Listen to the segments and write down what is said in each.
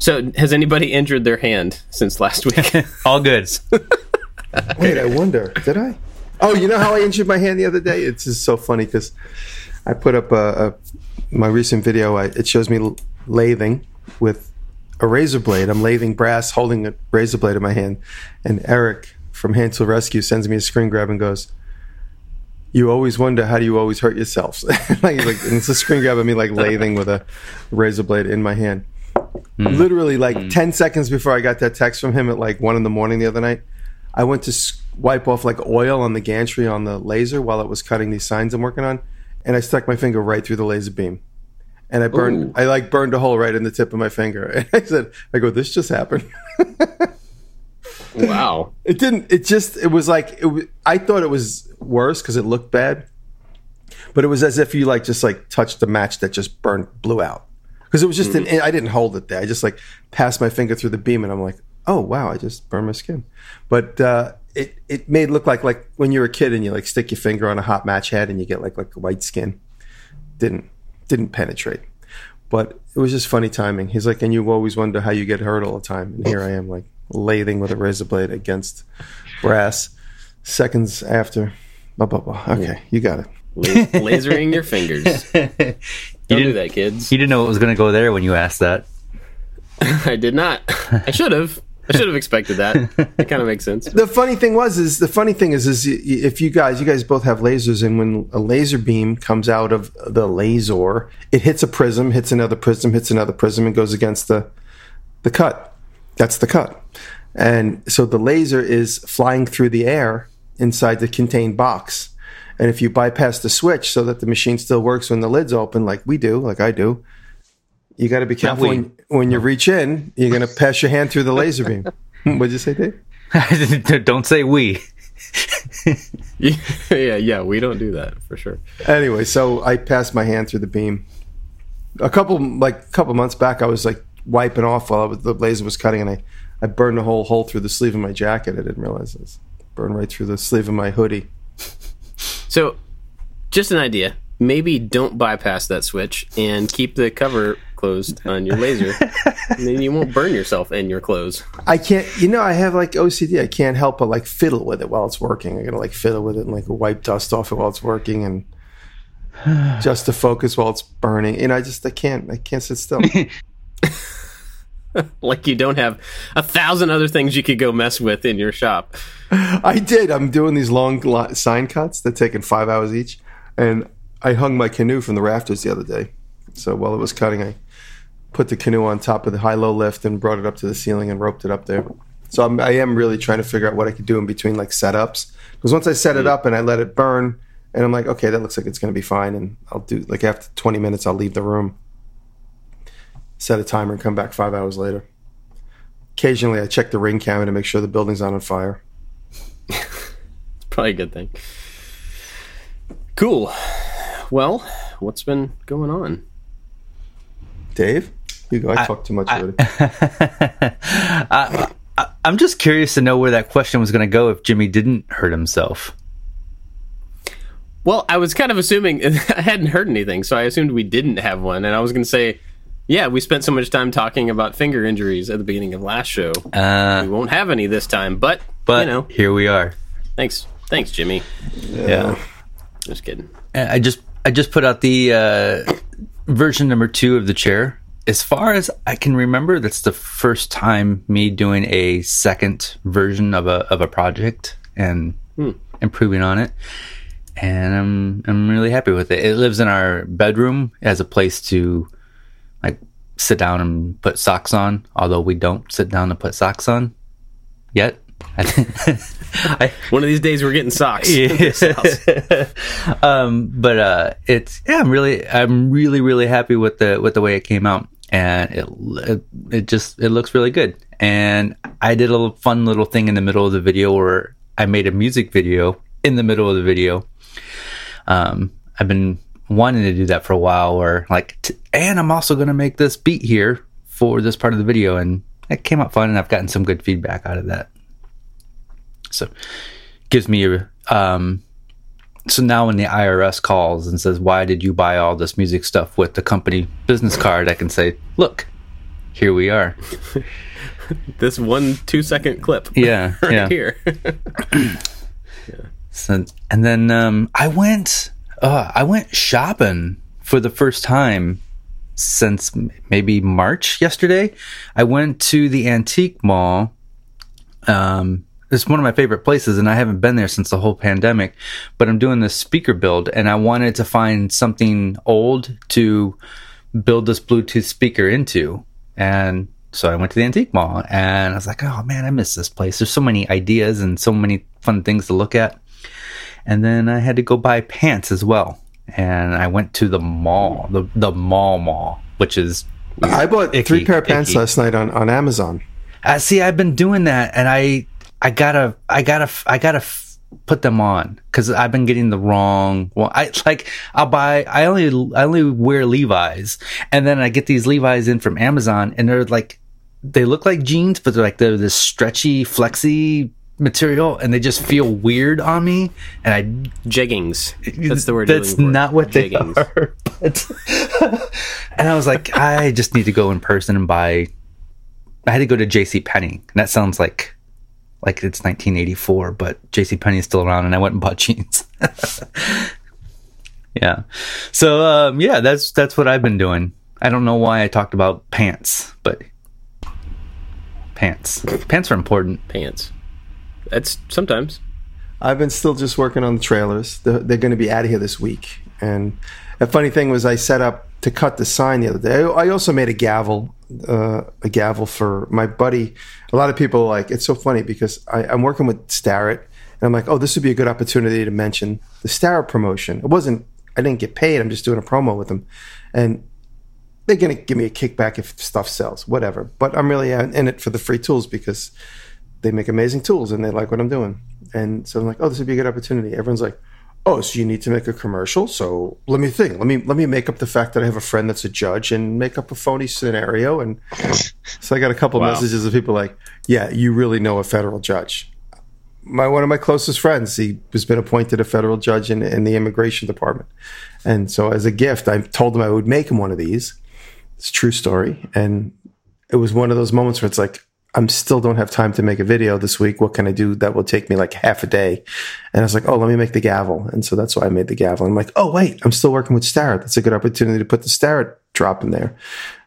So, has anybody injured their hand since last week? All good. Wait, I wonder, did I? Oh, you know how I injured my hand the other day? It's just so funny because I put up a, a my recent video. I, it shows me lathing with a razor blade. I'm lathing brass, holding a razor blade in my hand, and Eric from Hansel Rescue sends me a screen grab and goes, "You always wonder how do you always hurt yourselves?" like, like, and it's a screen grab of me like lathing with a razor blade in my hand. Hmm. Literally, like hmm. ten seconds before I got that text from him at like one in the morning the other night, I went to wipe off like oil on the gantry on the laser while it was cutting these signs I'm working on, and I stuck my finger right through the laser beam, and I burned. Ooh. I like burned a hole right in the tip of my finger. And I said, "I go, this just happened." wow. It didn't. It just. It was like. It. I thought it was worse because it looked bad, but it was as if you like just like touched a match that just burned, blew out. Because it was just an. I didn't hold it there. I just like passed my finger through the beam, and I'm like, oh wow, I just burned my skin. But uh, it it made it look like like when you're a kid and you like stick your finger on a hot match head and you get like like white skin. Didn't didn't penetrate. But it was just funny timing. He's like, and you always wonder how you get hurt all the time. And here I am, like lathing with a razor blade against brass. Seconds after, blah blah blah. Okay, you got it. Lasering your fingers. Don't do that, kids. You didn't know it was going to go there when you asked that. I did not. I should have. I should have expected that. It kind of makes sense. The funny thing was, is the funny thing is, is y- y- if you guys, you guys both have lasers, and when a laser beam comes out of the laser, it hits a prism, hits another prism, hits another prism, and goes against the the cut. That's the cut. And so the laser is flying through the air inside the contained box. And if you bypass the switch so that the machine still works when the lid's open, like we do, like I do, you got to be careful when, when you reach in, you're going to pass your hand through the laser beam. What'd you say, Dave? Don't say we. yeah, yeah, we don't do that for sure. Anyway, so I passed my hand through the beam. A couple like a couple months back, I was like wiping off while I was, the laser was cutting, and I, I burned a whole hole through the sleeve of my jacket. I didn't realize this. Burned right through the sleeve of my hoodie. So, just an idea. Maybe don't bypass that switch and keep the cover closed on your laser. and then you won't burn yourself and your clothes. I can't, you know, I have like OCD. I can't help but like fiddle with it while it's working. I gotta like fiddle with it and like wipe dust off it while it's working and just to focus while it's burning. And I just, I can't, I can't sit still. Like you don't have a thousand other things you could go mess with in your shop. I did. I'm doing these long sign cuts. They're taking five hours each, and I hung my canoe from the rafters the other day. So while it was cutting, I put the canoe on top of the high-low lift and brought it up to the ceiling and roped it up there. So I'm, I am really trying to figure out what I could do in between like setups. Because once I set it mm. up and I let it burn, and I'm like, okay, that looks like it's going to be fine, and I'll do like after 20 minutes, I'll leave the room, set a timer, and come back five hours later. Occasionally, I check the ring camera to make sure the building's not on fire. It's probably a good thing. Cool. Well, what's been going on? Dave, you go. I, talk too much already. I, I, I'm just curious to know where that question was going to go if Jimmy didn't hurt himself. Well, I was kind of assuming I hadn't heard anything, so I assumed we didn't have one. And I was going to say, yeah, we spent so much time talking about finger injuries at the beginning of last show. Uh, we won't have any this time, but, but you know, here we are. thanks, thanks, Jimmy. Yeah. Just kidding. I just I just put out the uh, version number two of the chair. As far as I can remember, that's the first time me doing a second version of a of a project and improving on it. And I'm I'm really happy with it. It lives in our bedroom as a place to like sit down and put socks on. Although we don't sit down and put socks on yet. I, One of these days, we're getting socks. um, but uh, it's yeah, I'm really, I'm really, really happy with the with the way it came out, and it it, it just it looks really good. And I did a little fun little thing in the middle of the video where I made a music video in the middle of the video. Um, I've been wanting to do that for a while, where like, t- and I'm also going to make this beat here for this part of the video, and it came out fun, and I've gotten some good feedback out of that. So, gives me a um, so now when the IRS calls and says, "Why did you buy all this music stuff with the company business card?" I can say, "Look, here we are. This one two second clip. Yeah, right yeah. here. So, and then um, I went. Uh, I went shopping for the first time since maybe March. Yesterday, I went to the antique mall. Um, it's one of my favorite places, and I haven't been there since the whole pandemic. But I'm doing this speaker build, and I wanted to find something old to build this Bluetooth speaker into. And so I went to the antique mall, and I was like, "Oh man, I miss this place. There's so many ideas and so many fun things to look at." And then I had to go buy pants as well. And I went to the mall, the the mall mall, which is I bought Icky, three pair of pants icky. last night on, on Amazon. uh, see, I've been doing that, and I I gotta I gotta I gotta f- put them on because I've been getting the wrong. Well, I like I'll buy I only I only wear Levi's, and then I get these Levi's in from Amazon, and they're like they look like jeans, but they're like they're this stretchy, flexy material, and they just feel weird on me, and I Jeggings. That's the word. That's not what they Jeggings. are. But and I was like, I just need to go in person and buy. I had to go to J.C. Penney, and that sounds like like it's 1984, but J.C. Penney is still around, and I went and bought jeans. yeah, so um, yeah, that's that's what I've been doing. I don't know why I talked about pants, but pants pants are important. Pants. That's sometimes. I've been still just working on the trailers. They're, they're going to be out of here this week. And a funny thing was, I set up to cut the sign the other day. I, I also made a gavel, uh, a gavel for my buddy. A lot of people like it's so funny because I, I'm working with Starrett, and I'm like, oh, this would be a good opportunity to mention the Starrett promotion. It wasn't. I didn't get paid. I'm just doing a promo with them, and they're going to give me a kickback if stuff sells, whatever. But I'm really in it for the free tools because they make amazing tools and they like what I'm doing. And so I'm like, oh, this would be a good opportunity. Everyone's like, oh, so you need to make a commercial. So let me think. Let me let me make up the fact that I have a friend that's a judge and make up a phony scenario. And so I got a couple Wow. messages of people like, yeah, you really know a federal judge. My one of my closest friends, he has been appointed a federal judge in, in the immigration department. And so as a gift, I told him I would make him one of these. It's a true story. And it was one of those moments where it's like, I'm still don't have time to make a video this week. What can I do that will take me like half a day? And I was like, oh, let me make the gavel. And so that's why I made the gavel. I'm like, oh, wait, I'm still working with Starrett. That's a good opportunity to put the Starrett drop in there.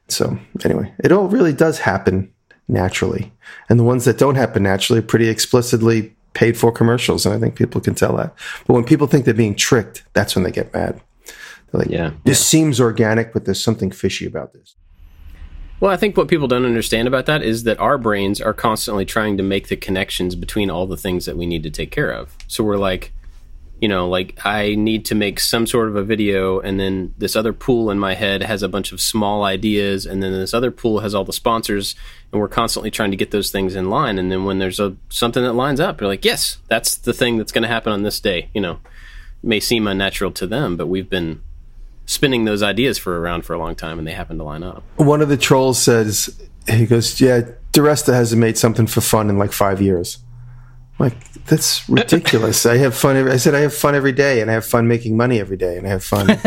So anyway, it all really does happen naturally. And the ones that don't happen naturally are pretty explicitly paid for commercials. And I think people can tell that. But when people think they're being tricked, that's when they get mad. They're like, Yeah. this seems organic, but there's something fishy about this. Well, I think what people don't understand about that is that our brains are constantly trying to make the connections between all the things that we need to take care of. So we're like, you know, like I need to make some sort of a video, and then this other pool in my head has a bunch of small ideas, and then this other pool has all the sponsors, and we're constantly trying to get those things in line. And then when there's a something that lines up, you're like, yes, that's the thing that's going to happen on this day. You know, it may seem unnatural to them, but we've been spinning those ideas for around for a long time, and they happen to line up. One of the trolls says, he goes, yeah, DiResta hasn't made something for fun in like five years. I'm like, that's ridiculous. I have fun. Every, I said, I have fun every day and I have fun making money every day and I have fun.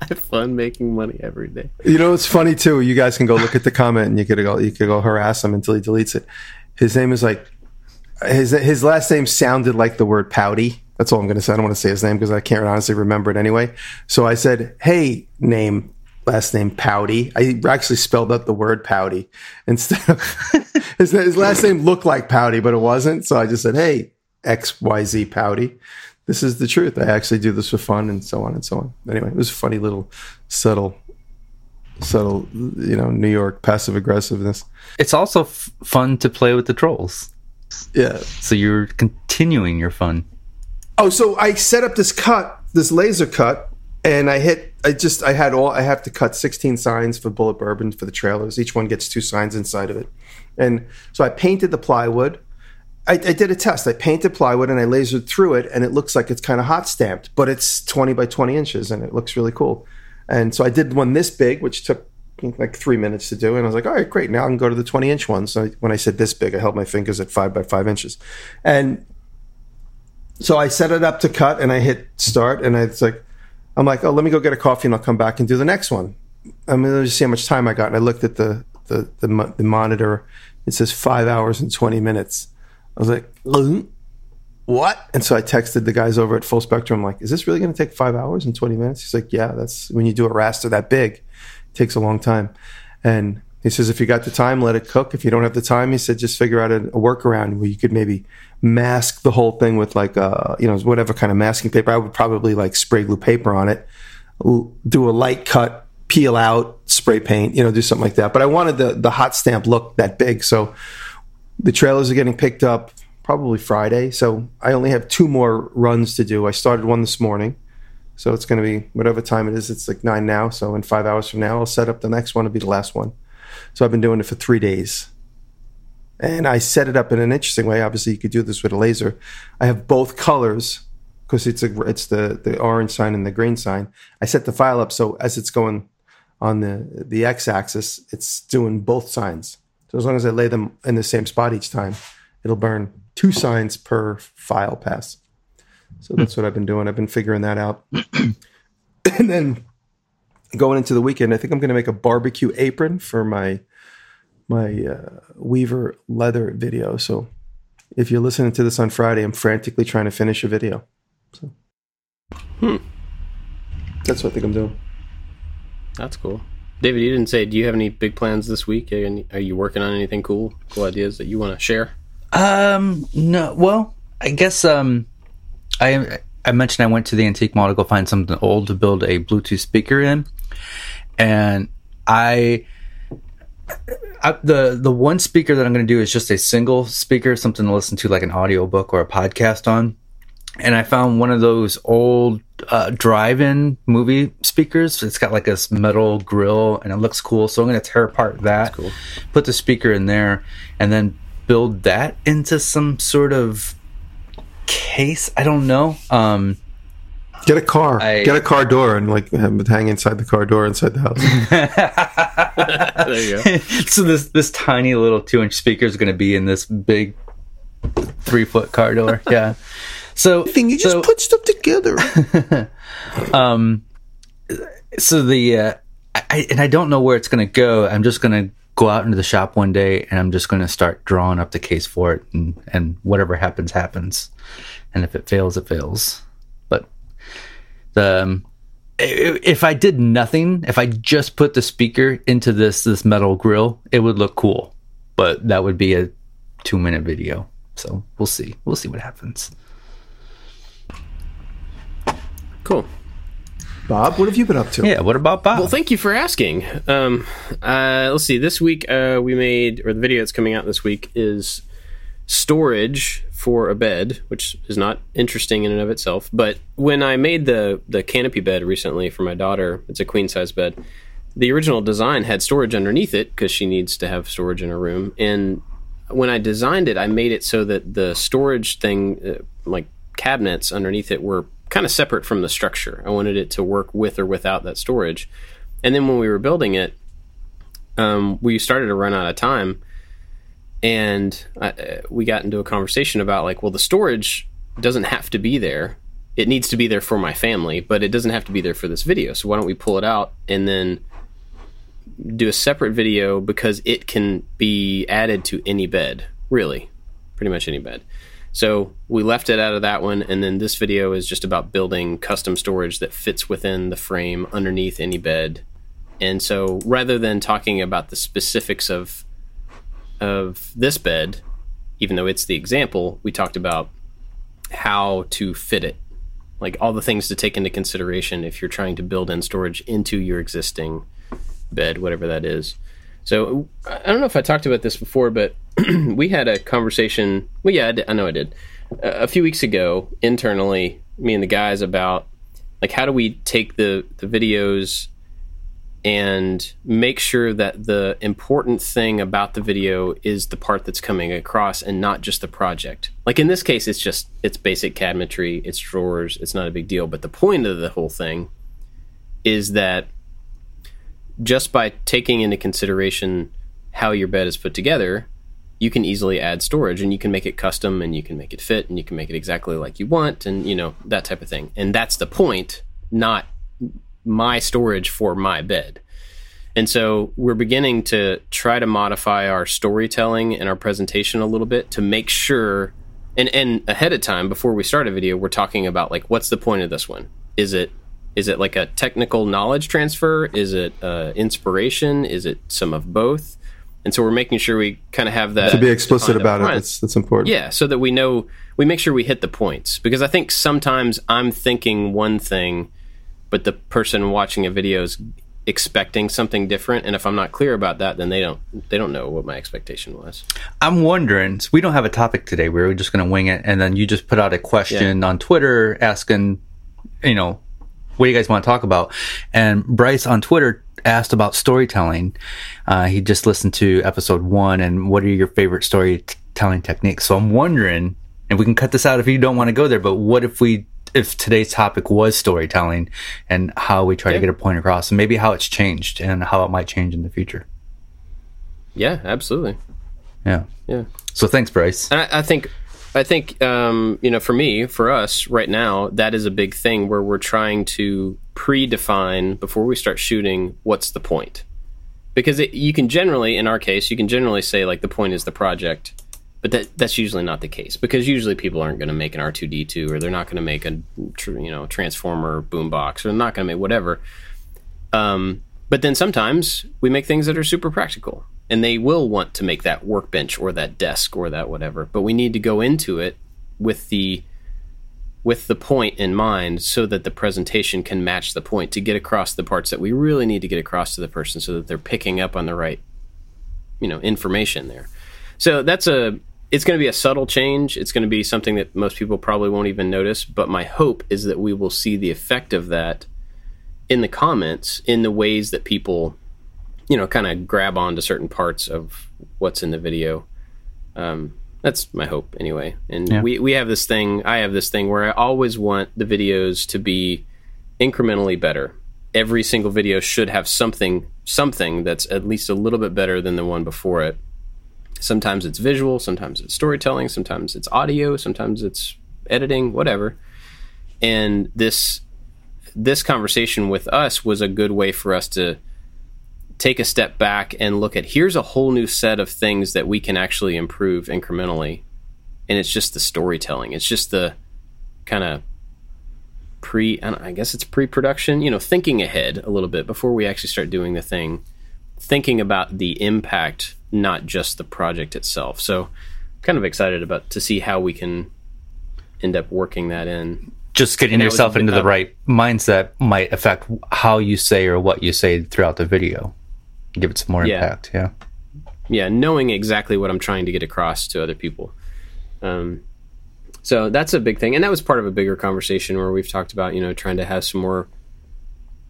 I have fun making money every day. you know, it's funny too. You guys can go look at the comment and you could go, you could go harass him until he deletes it. His name is like, his, his last name sounded like the word pouty. That's all I'm going to say. I don't want to say his name because I can't honestly remember it anyway. So I said, hey, name, last name Pouty. I actually spelled out the word Pouty instead of his, his last name looked like Pouty, but it wasn't. So I just said, hey, XYZ Pouty. This is the truth. I actually do this for fun and so on and so on. Anyway, it was a funny little subtle, subtle, you know, New York passive aggressiveness. It's also f- fun to play with the trolls. Yeah. So you're continuing your fun. Oh, so I set up this cut, this laser cut, and I hit. I just I had all. I have to cut 16 signs for Bulleit Bourbon for the trailers. Each one gets two signs inside of it, and so I painted the plywood. I, I did a test. I painted plywood and I lasered through it, and it looks like it's kind of hot stamped, but it's 20 by 20 inches, and it looks really cool. And so I did one this big, which took like three minutes to do, and I was like, all right, great. Now I can go to the 20 inch one. So when I said this big, I held my fingers at five by five inches, and so I set it up to cut and I hit start and I, it's like, I'm like, oh, let me go get a coffee and I'll come back and do the next one. I mean, let's just see how much time I got. And I looked at the the the, the monitor. It says five hours and twenty minutes. I was like, "Mm, what? And so I texted the guys over at Full Spectrum, like, is this really going to take five hours and twenty minutes? He's like, yeah, that's when you do a raster that big, it takes a long time. And he says, if you got the time, let it cook. If you don't have the time, he said, just figure out a, a workaround where you could maybe mask the whole thing with like, uh, you know, whatever kind of masking paper. I would probably like spray glue paper on it, do a light cut, peel out, spray paint, you know, do something like that. But I wanted the the hot stamp look that big, so the trailers are getting picked up probably Friday. So I only have two more runs to do. I started one this morning. So it's going to be whatever time it is. It's like nine now. So in five hours from now, I'll set up the next one. It'll be the last one. So I've been doing it for three days. And I set it up in an interesting way. Obviously, you could do this with a laser. I have both colors because it's a, it's the, the orange sign and the green sign. I set the file up so as it's going on the, the x axis, it's doing both signs. So as long as I lay them in the same spot each time, it'll burn two signs per file pass. So that's what I've been doing. I've been figuring that out. and then going into the weekend, I think I'm going to make a barbecue apron for my my uh, Weaver leather video. So if you're listening to this on Friday, I'm frantically trying to finish a video. So hmm. that's what I think I'm doing. That's cool. David, you didn't say. Do you have any big plans this week? Are you, are you working on anything cool? Cool ideas that you want to share? Um, no. Well, I guess um, I I mentioned I went to the antique mall to go find something old to build a Bluetooth speaker in, and I. I, the the one speaker that I'm going to do is just a single speaker, something to listen to like an audiobook or a podcast on. And I found one of those old uh, drive-in movie speakers. It's got like this metal grill and it looks cool. So I'm going to tear apart that, cool. put the speaker in there, and then build that into some sort of case. I don't know. Um, Get a car. I- Get a car door and like hang inside the car door inside the house. there you go. so this this tiny little two inch speaker is going to be in this big three foot car door. Yeah. So thing you just so, put stuff together. so the uh, I, and I don't know where it's going to go. I'm just going to go out into the shop one day and I'm just going to start drawing up the case for it, and and whatever happens happens, and if it fails, it fails. But the um, if I did nothing, if I just put the speaker into this this metal grill, it would look cool. But that would be a two minute video. So we'll see. We'll see what happens. Cool. Bob, what have you been up to? Yeah. What about Bob? Well, thank you for asking. Um, uh, let's see. This week uh, we made, or the video that's coming out this week is storage for a bed, which is not interesting in and of itself. But when I made the the canopy bed recently for my daughter, it's a queen size bed. The original design had storage underneath it because she needs to have storage in her room. And when I designed it, I made it so that the storage thing, uh, like cabinets underneath it, were kind of separate from the structure. I wanted it to work with or without that storage. And then when we were building it, um, we started to run out of time, and I, uh, we got into a conversation about like, well, the storage doesn't have to be there. It needs to be there for my family, but it doesn't have to be there for this video. So why don't we pull it out and then do a separate video because it can be added to any bed, really, pretty much any bed. So we left it out of that one, and then this video is just about building custom storage that fits within the frame underneath any bed. And so rather than talking about the specifics of of this bed, even though it's the example, we talked about how to fit it. Like all the things to take into consideration if you're trying to build in storage into your existing bed, whatever that is. So I don't know if I talked about this before, but we had a conversation. Well, yeah, I, did, I know I did. A a few weeks ago, internally, me and the guys about like how do we take the the videos and make sure that the important thing about the video is the part that's coming across and not just the project. Like in this case, it's just it's basic cabinetry, it's drawers, it's not a big deal. But the point of the whole thing is that just by taking into consideration how your bed is put together, you can easily add storage and you can make it custom and you can make it fit and you can make it exactly like you want and you know that type of thing. And that's the point, not my storage for my bed. And so we're beginning to try to modify our storytelling and our presentation a little bit to make sure and and ahead of time before we start a video we're talking about like what's the point of this one? Is it is it like a technical knowledge transfer? Is it uh, inspiration? Is it some of both? And so we're making sure we kind of have that to be explicit about it. That's that's important. Yeah, so that we know we make sure we hit the points because I think sometimes I'm thinking one thing, but the person watching a video is expecting something different, and if I'm not clear about that, then they don't they don't know what my expectation was. I'm wondering. We don't have a topic today. We were just going to wing it, and then you just put out a question on Twitter asking, you know, what do you guys want to talk about? And Bryce on Twitter asked about storytelling. Uh, he just listened to episode one, and what are your favorite storytelling techniques? So I'm wondering, and we can cut this out if you don't want to go there. But what if we if today's topic was storytelling and how we try to get a point across and maybe how it's changed and how it might change in the future. Yeah, absolutely. Yeah. Yeah. So thanks, Bryce. And I, I think, I think, um, you know, for me, for us right now, that is a big thing where we're trying to predefine before we start shooting what's the point. Because it, you can generally, in our case, you can generally say like the point is the project, but that that's usually not the case because usually people aren't going to make an R two D two or they're not going to make a you know transformer boombox or they're not going to make whatever. Um, but then sometimes we make things that are super practical and they will want to make that workbench or that desk or that whatever. But we need to go into it with the with the point in mind so that the presentation can match the point to get across the parts that we really need to get across to the person so that they're picking up on the right you know information there. So that's a it's going to be a subtle change. It's going to be something that most people probably won't even notice, but my hope is that we will see the effect of that in the comments in the ways that people you know kind of grab onto certain parts of what's in the video um, that's my hope anyway and Yeah. we, we have this thing i have this thing where i always want the videos to be incrementally better every single video should have something something that's at least a little bit better than the one before it sometimes it's visual sometimes it's storytelling sometimes it's audio sometimes it's editing whatever. And this this conversation with us was a good way for us to take a step back and look at here's a whole new set of things that we can actually improve incrementally. And it's just the storytelling. It's just the kind of pre I I guess it's pre-production you know thinking ahead a little bit before we actually start doing the thing. Thinking about the impact not just the project itself so kind of excited about to see how we can end up working that in just getting And yourself into the right mindset might affect how you say or what you say throughout the video. Give it some more Yeah. impact. Yeah. yeah, knowing exactly what I'm trying to get across to other people. Um, so that's a big thing, and that was part of a bigger conversation where we've talked about you know trying to have some more.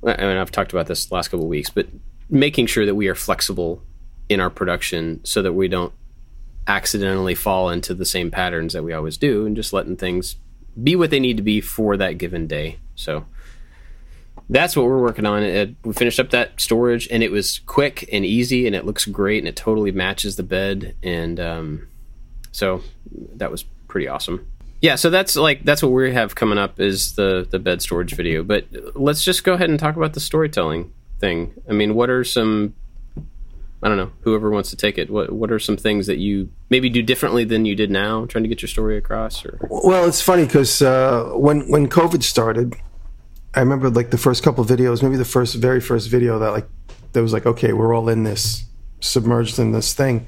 I mean, I've talked about this the last couple of weeks, but making sure that we are flexible in our production so that we don't accidentally fall into the same patterns that we always do, and just letting things be what they need to be for that given day. So that's what we're working on. It, we finished up that storage, and it was quick and easy, and it looks great, and it totally matches the bed, and um, so that was pretty awesome. Yeah, so that's like that's what we have coming up is the the bed storage video. But let's just go ahead and talk about the storytelling thing. I mean, what are some I don't know, whoever wants to take it. What what are some things that you maybe do differently than you did now, trying to get your story across or Well, it's funny because uh, when when COVID started, I remember like the first couple videos, maybe the first very first video that like that was like, okay, we're all in this, submerged in this thing.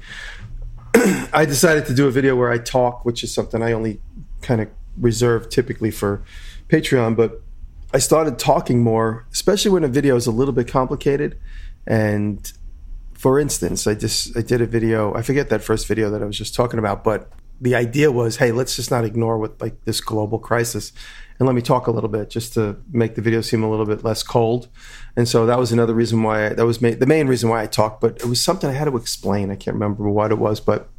I decided to do a video where I talk, which is something I only kind of reserve typically for Patreon, but I started talking more, especially when a video is a little bit complicated. And for instance, I just I did a video. I forget that first video that I was just talking about, but the idea was, hey, let's just not ignore what like this global crisis, and let me talk a little bit just to make the video seem a little bit less cold. And so that was another reason why I, that was ma- the main reason why I talked. But it was something I had to explain. I can't remember what it was, but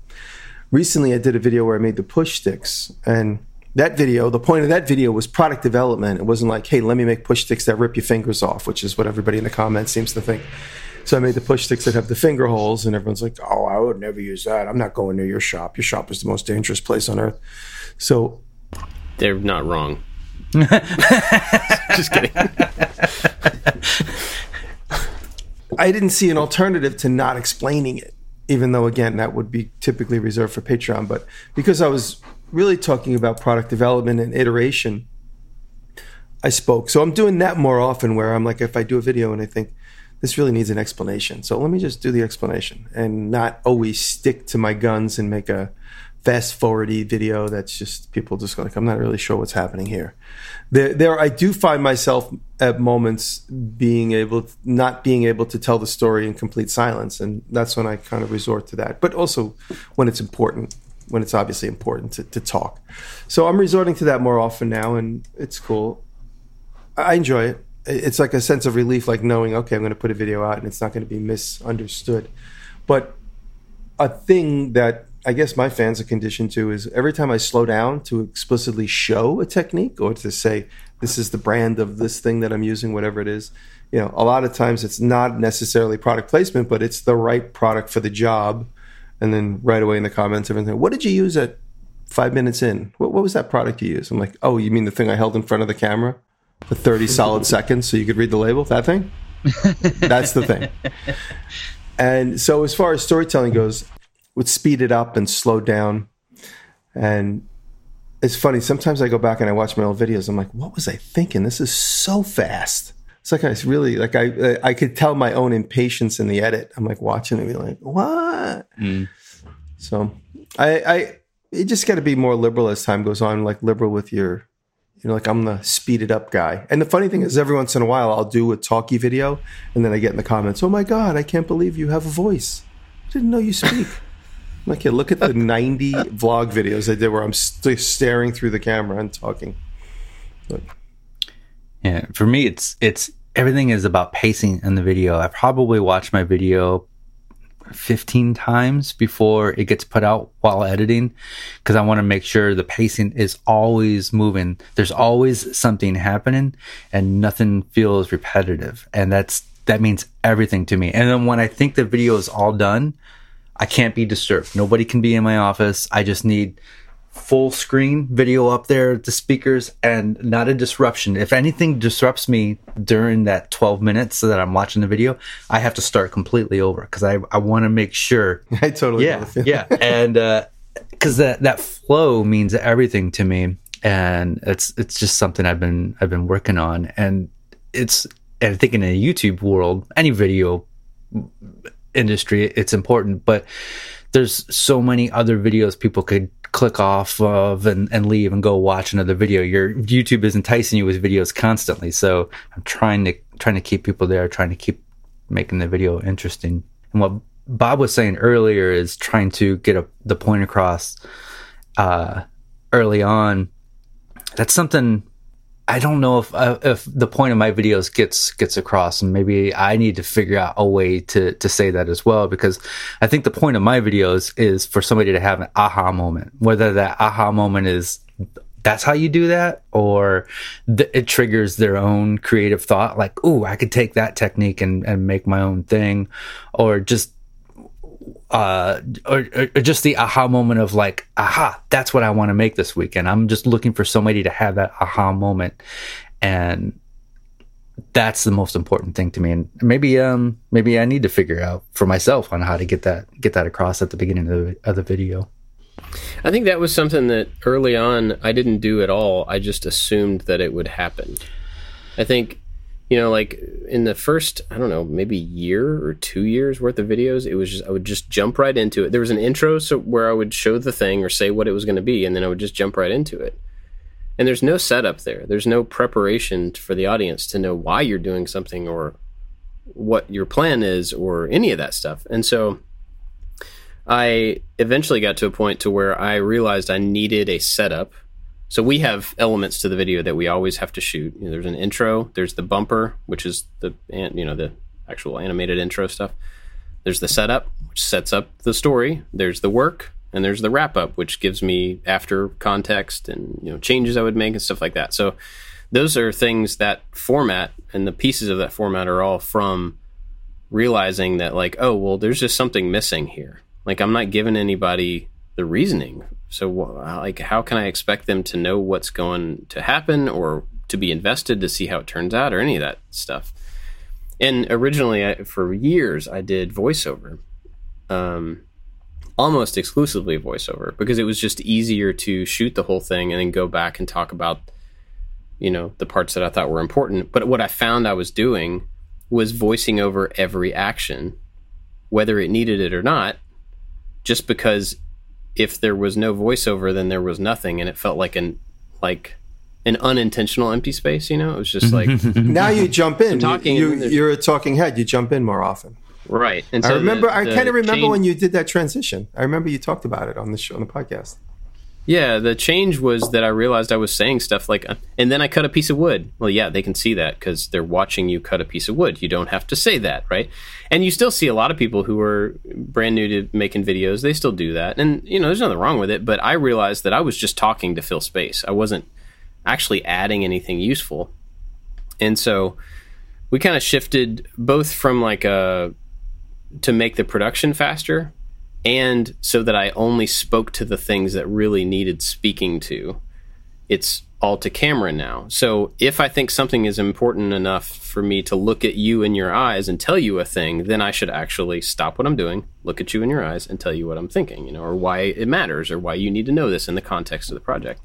recently I did a video where I made the push sticks and. That video, the point of that video was product development. It wasn't like, hey, let me make push sticks that rip your fingers off, which is what everybody in the comments seems to think. So I made the push sticks that have the finger holes, and everyone's like, "Oh, I would never use that. I'm not going near your shop. Your shop is the most dangerous place on earth." So they're not wrong. just kidding. I didn't see an alternative to not explaining it, even though again that would be typically reserved for Patreon. But because I was really talking about product development and iteration, I spoke. So I'm doing that more often where I'm like, if I do a video and I think this really needs an explanation. So let me just do the explanation and not always stick to my guns and make a fast forwardy video that's just people just like I'm not really sure what's happening here. There, there I do find myself at moments being able to, not being able to tell the story in complete silence, and that's when I kind of resort to that. But also when it's important, when it's obviously important to, to talk. So I'm resorting to that more often now, and it's cool. I enjoy it. It's like a sense of relief, like knowing, okay, I'm going to put a video out and it's not going to be misunderstood. But a thing that I guess my fans are conditioned to is every time I slow down to explicitly show a technique or to say this is the brand of this thing that I'm using, whatever it is, you know, a lot of times it's not necessarily product placement, but it's the right product for the job. And then right away in the comments, everything, what did you use at five minutes in? What, what was that product you used? I'm like, oh, you mean the thing I held in front of the camera for 30 solid seconds so you could read the label? That thing? That's the thing. And so, as far as storytelling goes, would speed it up and slow down. And it's funny. Sometimes I go back and I watch my old videos. I'm like, what was I thinking? This is so fast. It's like I really like I I could tell my own impatience in the edit. I'm like watching it, be like, what? Mm. So I I you just got to be more liberal as time goes on. Like liberal with your you know, like I'm the speeded up guy. And the funny thing is, every once in a while, I'll do a talkie video, and then I get in the comments, "Oh my god, I can't believe you have a voice! I didn't know you speak." Okay, look at the 90 vlog videos I did where I'm st- staring through the camera and talking. Yeah, for me, it's it's everything is about pacing in the video. I probably watch my video 15 times before it gets put out while editing because I want to make sure the pacing is always moving. There's always something happening and nothing feels repetitive. And that's that means everything to me. And then when I think the video is all done, I can't be disturbed. Nobody can be in my office. I just need full screen video up there, the speakers, and not a disruption. If anything disrupts me during that 12 minutes that I'm watching the video, I have to start completely over because I, I want to make sure. I totally yeah yeah, and because uh, that that flow means everything to me, and it's it's just something I've been I've been working on, and it's and I think in a YouTube world, any video industry, it's important. But there's so many other videos people could click off of and, and leave and go watch another video. Your YouTube is enticing you with videos constantly. So I'm trying to trying to keep people there, trying to keep making the video interesting. And what Bob was saying earlier is trying to get a, the point across uh, early on. That's something I don't know if uh, if the point of my videos gets gets across, and maybe I need to figure out a way to to say that as well. Because I think the point of my videos is for somebody to have an aha moment, whether that aha moment is that's how you do that, or th- it triggers their own creative thought, like, "Ooh, I could take that technique and and make my own thing," or just uh, or, or, just the aha moment of like, aha, that's what I want to make this weekend. I'm just looking for somebody to have that aha moment, and that's the most important thing to me. And maybe, um, maybe I need to figure out for myself on how to get that get that across at the beginning of the, of the video. I think that was something that early on I didn't do at all. I just assumed that it would happen. I think you know, like in the first, I don't know, maybe year or two years worth of videos, it was just I would just jump right into it. There was an intro so where I would show the thing or say what it was going to be, and then I would just jump right into it. And there's no setup there. There's no preparation for the audience to know why you're doing something or what your plan is or any of that stuff. And so I eventually got to a point to where I realized I needed a setup so we have elements to the video that we always have to shoot. You know, there's an intro, there's the bumper, which is the you know the actual animated intro stuff. There's the setup, which sets up the story. There's the work, and there's the wrap up, which gives me after context and you know changes I would make and stuff like that. So those are things that format and the pieces of that format are all from realizing that like oh well there's just something missing here. Like I'm not giving anybody the reasoning so, like, how can I expect them to know what's going to happen or to be invested to see how it turns out or any of that stuff? and originally, I, for years, I did voiceover, um, almost exclusively voiceover, because it was just easier to shoot the whole thing and then go back and talk about, you know, the parts that I thought were important. But what I found I was doing was voicing over every action, whether it needed it or not, just because if there was no voiceover, then there was nothing, and it felt like an like an unintentional empty space. You know, it was just like now you jump in. talking You, and then you, are a talking head. You jump in more often. right. And I remember. the- I kind of remember change- when you did that transition. I remember you talked about it on the show on the podcast. Yeah, the change was that I realized I was saying stuff like, uh, and then I cut a piece of wood. Well, yeah, they can see that because they're watching you cut a piece of wood. You don't have to say that, right? And you still see a lot of people who are brand new to making videos. They still do that, and you know, there's nothing wrong with it. But I realized that I was just talking to fill space. I wasn't actually adding anything useful, and so we kind of shifted both from like a to make the production faster and so that I only spoke to the things that really needed speaking to. It's all to camera now. So if I think something is important enough for me to look at you in your eyes and tell you a thing, then I should actually stop what I'm doing, look at you in your eyes, and tell you what I'm thinking, you know, or why it matters, or why you need to know this in the context of the project.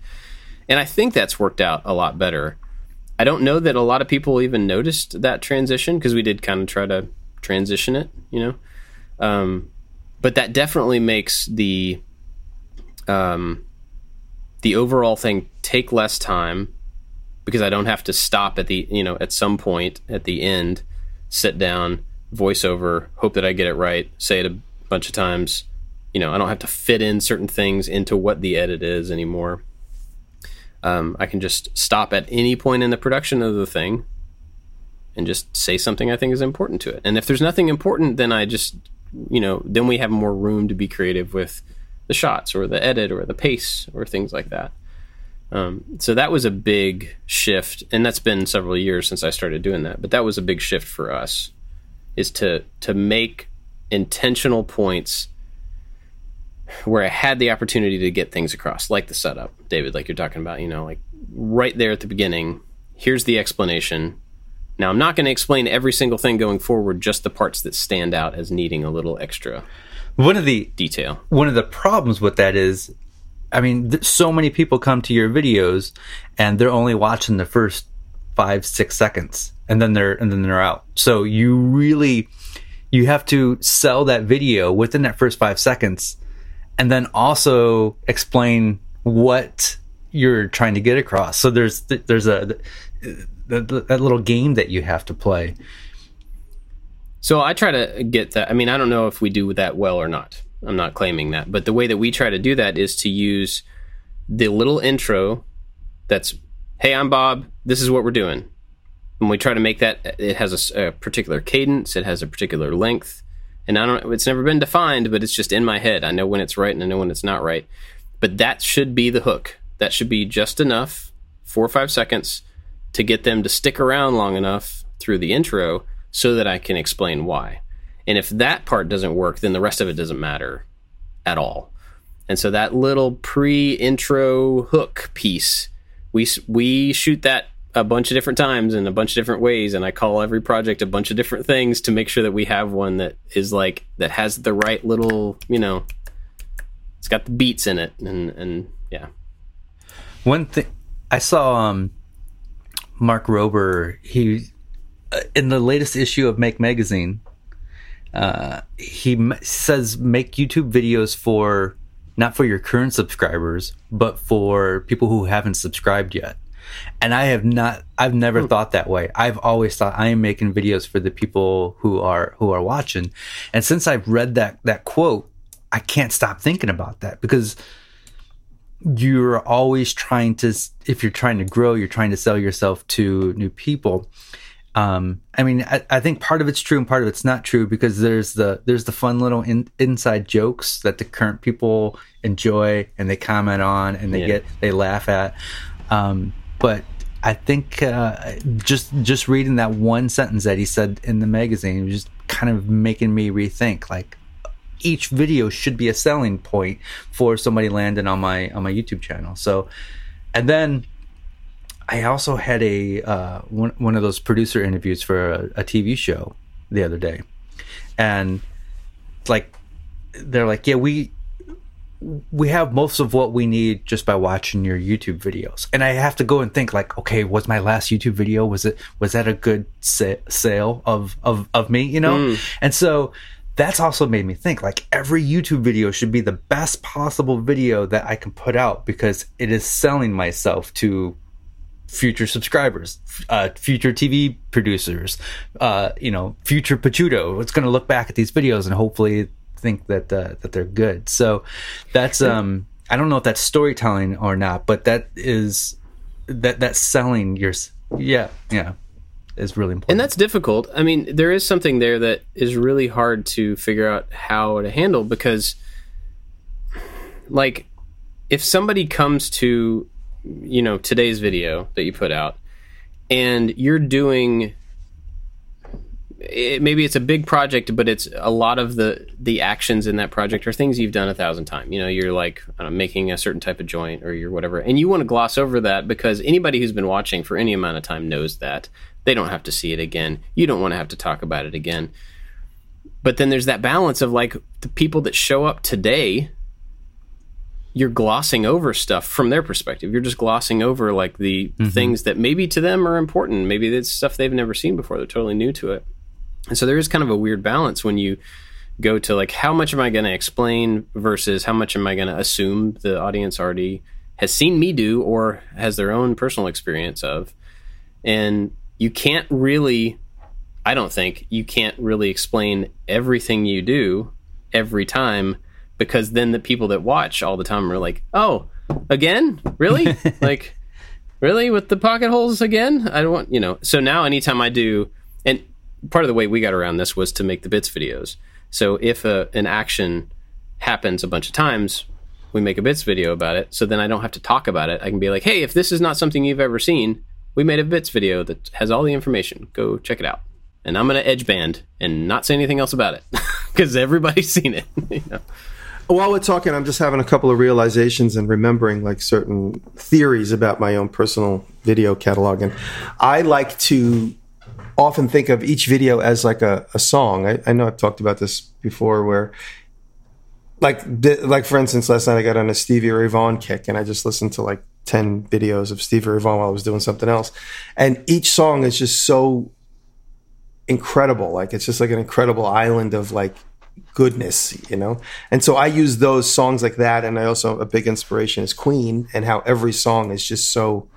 And I think that's worked out a lot better. I don't know that a lot of people even noticed that transition because we did kind of try to transition it, you know. Um, but that definitely makes the um, the overall thing take less time because I don't have to stop at the you know at some point at the end, sit down, voiceover, hope that I get it right, say it a bunch of times. You know, I don't have to fit in certain things into what the edit is anymore. Um, I can just stop at any point in the production of the thing and just say something I think is important to it. And if there's nothing important, then I just, you know, then we have more room to be creative with the shots or the edit or the pace or things like that. Um, so that was a big shift, and that's been several years since I started doing that. But that was a big shift for us, is to to make intentional points where I had the opportunity to get things across, like the setup, David, like you're talking about. You know, like right there at the beginning. Here's the explanation. Now, I'm not going to explain every single thing going forward, just the parts that stand out as needing a little extra One of the detail. one of the problems with that is, I mean, th- so many people come to your videos and they're only watching the first five, six seconds, and then they're and then they're out. So you really you have to sell that video within that first five seconds, and then also explain what you're trying to get across. So there's there's a that, that little game that you have to play. So I try to get that. I mean, I don't know if we do that well or not. I'm not claiming that, but the way that we try to do that is to use the little intro that's, "Hey, I'm Bob. This is what we're doing." And we try to make that it has a particular cadence, it has a particular length, and I don't. It's never been defined, but it's just in my head. I know when it's right and I know when it's not right. But that should be the hook. That should be just enough, four or five seconds, to get them to stick around long enough through the intro so that I can explain why. And if that part doesn't work, then the rest of it doesn't matter at all. And so that little pre-intro hook piece, we we shoot that a bunch of different times in a bunch of different ways, and I call every project a bunch of different things to make sure that we have one that is like that has the right little, you know, it's got the beats in it, and and yeah, One thing I saw, um, Mark Rober, he uh, in the latest issue of Make Magazine, uh, he m- says make YouTube videos for not for your current subscribers, but for people who haven't subscribed yet. And I have not, I've never thought that way. I've always thought I am making videos for the people who are who are watching. And since I've read that that quote, I can't stop thinking about that because you're always trying to if you're trying to grow you're trying to sell yourself to new people um i mean I, I think part of it's true and part of it's not true because there's the there's the fun little in, inside jokes that the current people enjoy and they comment on and they Yeah. get they laugh at um but i think uh just just reading that one sentence that he said in the magazine was just kind of making me rethink like each video should be a selling point for somebody landing on my on my YouTube channel. So, and then I also had a uh, one one of those producer interviews for a, a TV show the other day, and like they're like, yeah, we we have most of what we need just by watching your YouTube videos. And I have to go and think like, okay, was my last YouTube video was it was that a good sa- sale of of of me, you know? Mm. And so that's also made me think like every YouTube video should be the best possible video that I can put out because it is selling myself to future subscribers, uh, future TV producers, uh, you know, future Picciuto. It's going to look back at these videos and hopefully think that uh, that they're good. So that's um I don't know if that's storytelling or not, but that is that that's selling your yeah yeah is really important. And that's difficult. I mean, there is something there that is really hard to figure out how to handle because like if somebody comes to you know today's video that you put out and you're doing it, maybe it's a big project, but it's a lot of the the actions in that project are things you've done a thousand times. You know, you're like know, making a certain type of joint or you're whatever, and you want to gloss over that because anybody who's been watching for any amount of time knows that they don't have to see it again. You don't want to have to talk about it again. But then there's that balance of like the people that show up today you're glossing over stuff from their perspective. You're just glossing over like the mm-hmm. things that maybe to them are important. Maybe it's stuff they've never seen before. They're totally new to it. And so there is kind of a weird balance when you go to like how much am I going to explain versus how much am I going to assume the audience already has seen me do or has their own personal experience of. And you can't really I don't think you can't really explain everything you do every time because then the people that watch all the time are like, "Oh, again? Really? like really with the pocket holes again? I don't want, you know." So now anytime I do and part of the way we got around this was to make the bits videos. So if a, an action happens a bunch of times, we make a bits video about it. So then I don't have to talk about it. I can be like, hey, if this is not something you've ever seen, we made a bits video that has all the information. Go check it out. And I'm going to edge band and not say anything else about it because everybody's seen it. you know? While we're talking, I'm just having a couple of realizations and remembering like certain theories about my own personal video catalog. And I like to often think of each video as like a, a song. I, I know I've talked about this before where like like for instance last night I got on a Stevie Ray Vaughan kick and I just listened to like 10 videos of Stevie Ray Vaughan while I was doing something else. And each song is just so incredible. Like it's just like an incredible island of like goodness, you know? And so I use those songs like that. And I also, a big inspiration is Queen and how every song is just so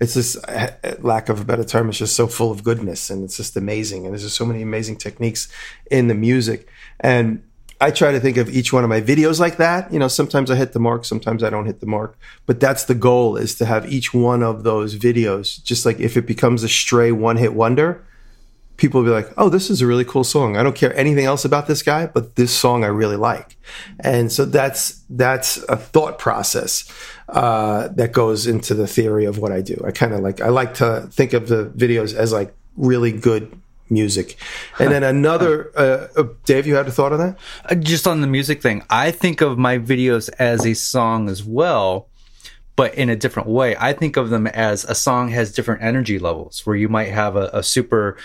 it's just uh, lack of a better term it's just so full of goodness and it's just amazing and there's just so many amazing techniques in the music and i try to think of each one of my videos like that you know sometimes i hit the mark sometimes i don't hit the mark but that's the goal is to have each one of those videos just like if it becomes a stray one hit wonder people will be like, "Oh, this is a really cool song. I don't care anything else about this guy, but this song I really like." And so that's that's a thought process uh, that goes into the theory of what I do. I kind of like I like to think of the videos as like really good music. And then another, uh, uh, Dave, you had a thought on that? Uh, just on the music thing, I think of my videos as a song as well but in a different way. I think of them as a song has different energy levels where you might have a, a, super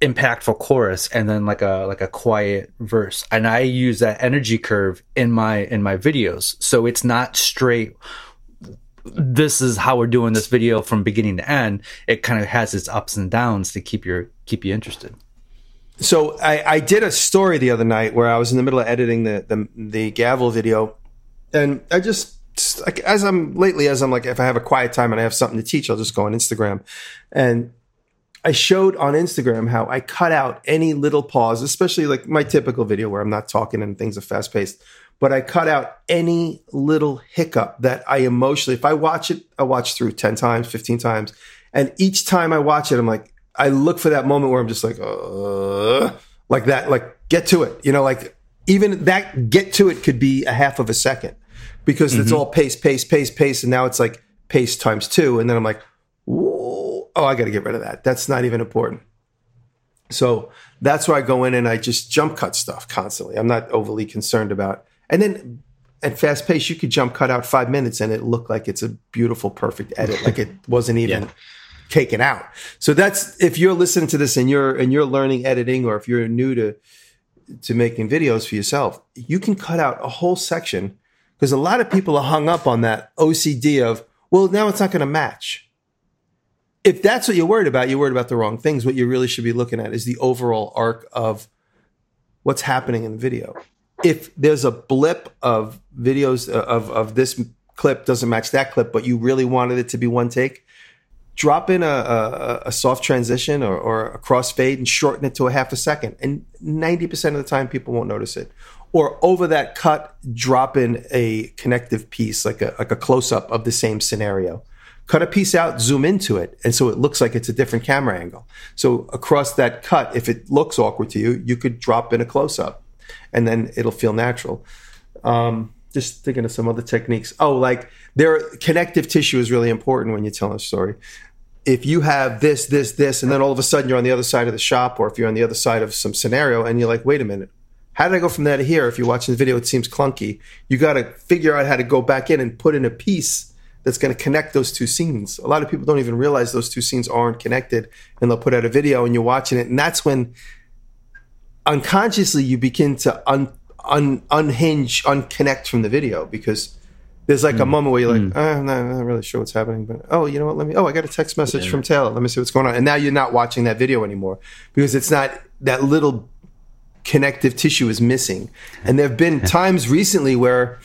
impactful chorus and then like a like a quiet verse. And I use that energy curve in my in my videos. So it's not straight this is how we're doing this video from beginning to end. It kind of has its ups and downs to keep your keep you interested. So I, I did a story the other night where I was in the middle of editing the the, the gavel video and I just like as I'm lately, as I'm like, if I have a quiet time and I have something to teach, I'll just go on Instagram. And I showed on Instagram how I cut out any little pause, especially like my typical video where I'm not talking and things are fast paced, but I cut out any little hiccup that I emotionally, if I watch it, I watch through 10 times, 15 times. And each time I watch it, I'm like, I look for that moment where I'm just like, uh, like that, like get to it, you know, like even that get to it could be a half of a second because mm-hmm. it's all pace, pace, pace, pace, and now it's like pace times two, and then I'm like, oh, I got to get rid of that. That's not even important. So that's where I go in and I just jump cut stuff constantly. I'm not overly concerned about. And then at fast pace, you could jump cut out five minutes and it looked like it's a beautiful, perfect edit, like it wasn't even Yeah. taken out. So that's if you're listening to this and you're and you're learning editing, or if you're new to to making videos for yourself, you can cut out a whole section because a lot of people are hung up on that OCD of well, now it's not going to match. If that's what you're worried about, you're worried about the wrong things. What you really should be looking at is the overall arc of what's happening in the video. If there's a blip of videos uh, of of this clip doesn't match that clip, but you really wanted it to be one take, drop in a, a, a soft transition or, or a crossfade and shorten it to a half a second, and ninety percent of the time people won't notice it. Or over that cut, drop in a connective piece, like a like a close up of the same scenario cut a piece out, zoom into it, and so it looks like it's a different camera angle. So across that cut, if it looks awkward to you, you could drop in a close up, and then it'll feel natural. Um, just thinking of some other techniques. Oh, like their connective tissue is really important when you're telling a story. If you have this, this, this, and then all of a sudden you're on the other side of the shop, or if you're on the other side of some scenario, and you're like, wait a minute, how did I go from there to here? If you're watching the video, it seems clunky. You got to figure out how to go back in and put in a piece that's going to connect those two scenes. A lot of people don't even realize those two scenes aren't connected, and they'll put out a video and you're watching it, and that's when unconsciously you begin to un, un, unhinge, unconnect from the video because there's like a moment where you're like, "Uh, I'm, not, I'm not really sure what's happening, but oh, you know what? Let me. Oh, I got a text message from Taylor. Let me see what's going on. And now you're not watching that video anymore because it's not that little connective tissue is missing. And there have been times recently where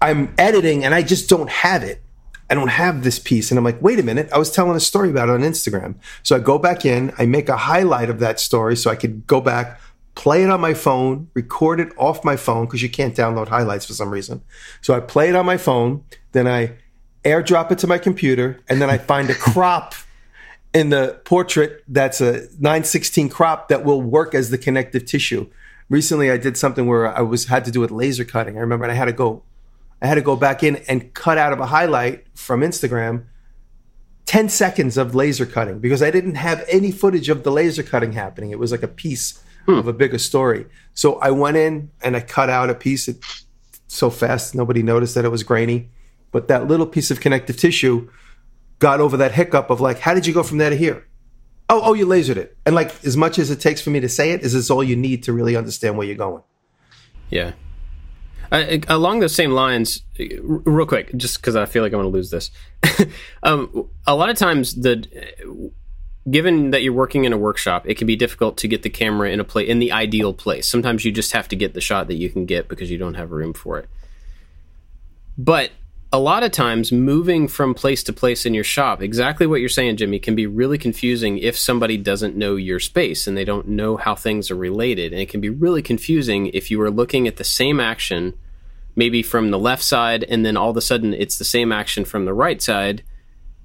I'm editing and I just don't have it. I don't have this piece. And I'm like, wait a minute. I was telling a story about it on Instagram. So I go back in, I make a highlight of that story so I could go back, play it on my phone, record it off my phone because you can't download highlights for some reason. So I play it on my phone, then I airdrop it to my computer, and then I find a crop in the portrait that's a 916 crop that will work as the connective tissue. Recently, I did something where I was had to do with laser cutting. I remember and I had to go, I had to go back in and cut out of a highlight from Instagram 10 seconds of laser cutting because I didn't have any footage of the laser cutting happening. It was like a piece of a bigger story. So I went in and I cut out a piece so fast nobody noticed that it was grainy. But that little piece of connective tissue got over that hiccup of like, how did you go from there to here? Oh, oh, you lasered it. And like, as much as it takes for me to say it, is this all you need to really understand where you're going? Yeah. Uh, along those same lines, real quick, just because I feel like I'm going to lose this. um, a lot of times, the given that you're working in a workshop, it can be difficult to get the camera in a play in the ideal place. Sometimes you just have to get the shot that you can get because you don't have room for it. But a lot of times, moving from place to place in your shop, exactly what you're saying, Jimmy, can be really confusing if somebody doesn't know your space and they don't know how things are related. And it can be really confusing if you are looking at the same action, maybe from the left side, and then all of a sudden it's the same action from the right side,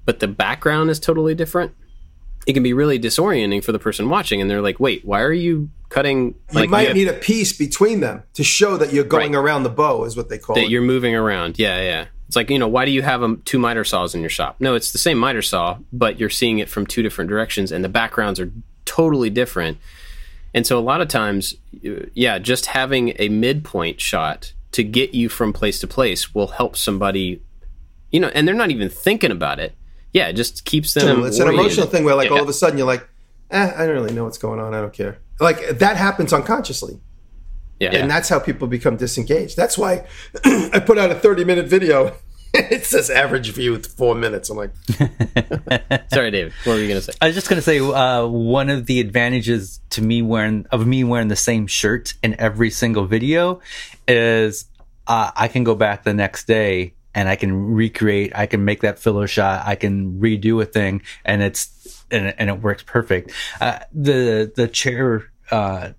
but the background is totally different. It can be really disorienting for the person watching, and they're like, "Wait, why are you cutting?" You Like might have- need a piece between them to show that you're going Right. around the bow, is what they call it. that it. you're moving around. Yeah, yeah. It's like you know, why do you have um, two miter saws in your shop? No, it's the same miter saw, but you're seeing it from two different directions, and the backgrounds are totally different. And so a lot of times, uh, yeah, just having a midpoint shot to get you from place to place will help somebody. You know, and they're not even thinking about it. Yeah, it just keeps them. it's an emotional thing where, like, Yeah. all of a sudden you're like, eh, I don't really know what's going on. I don't care. Like, that happens unconsciously. Yeah, And that's how people become disengaged. That's why I put out a 30 minute video. it says average view with four minutes. I'm like, sorry, David. What were you gonna say? I was just gonna say uh, one of the advantages to me wearing of me wearing the same shirt in every single video is uh, I can go back the next day and I can recreate. I can make that filler shot. I can redo a thing, and it's and, and it works perfect. Uh, the the chair uh,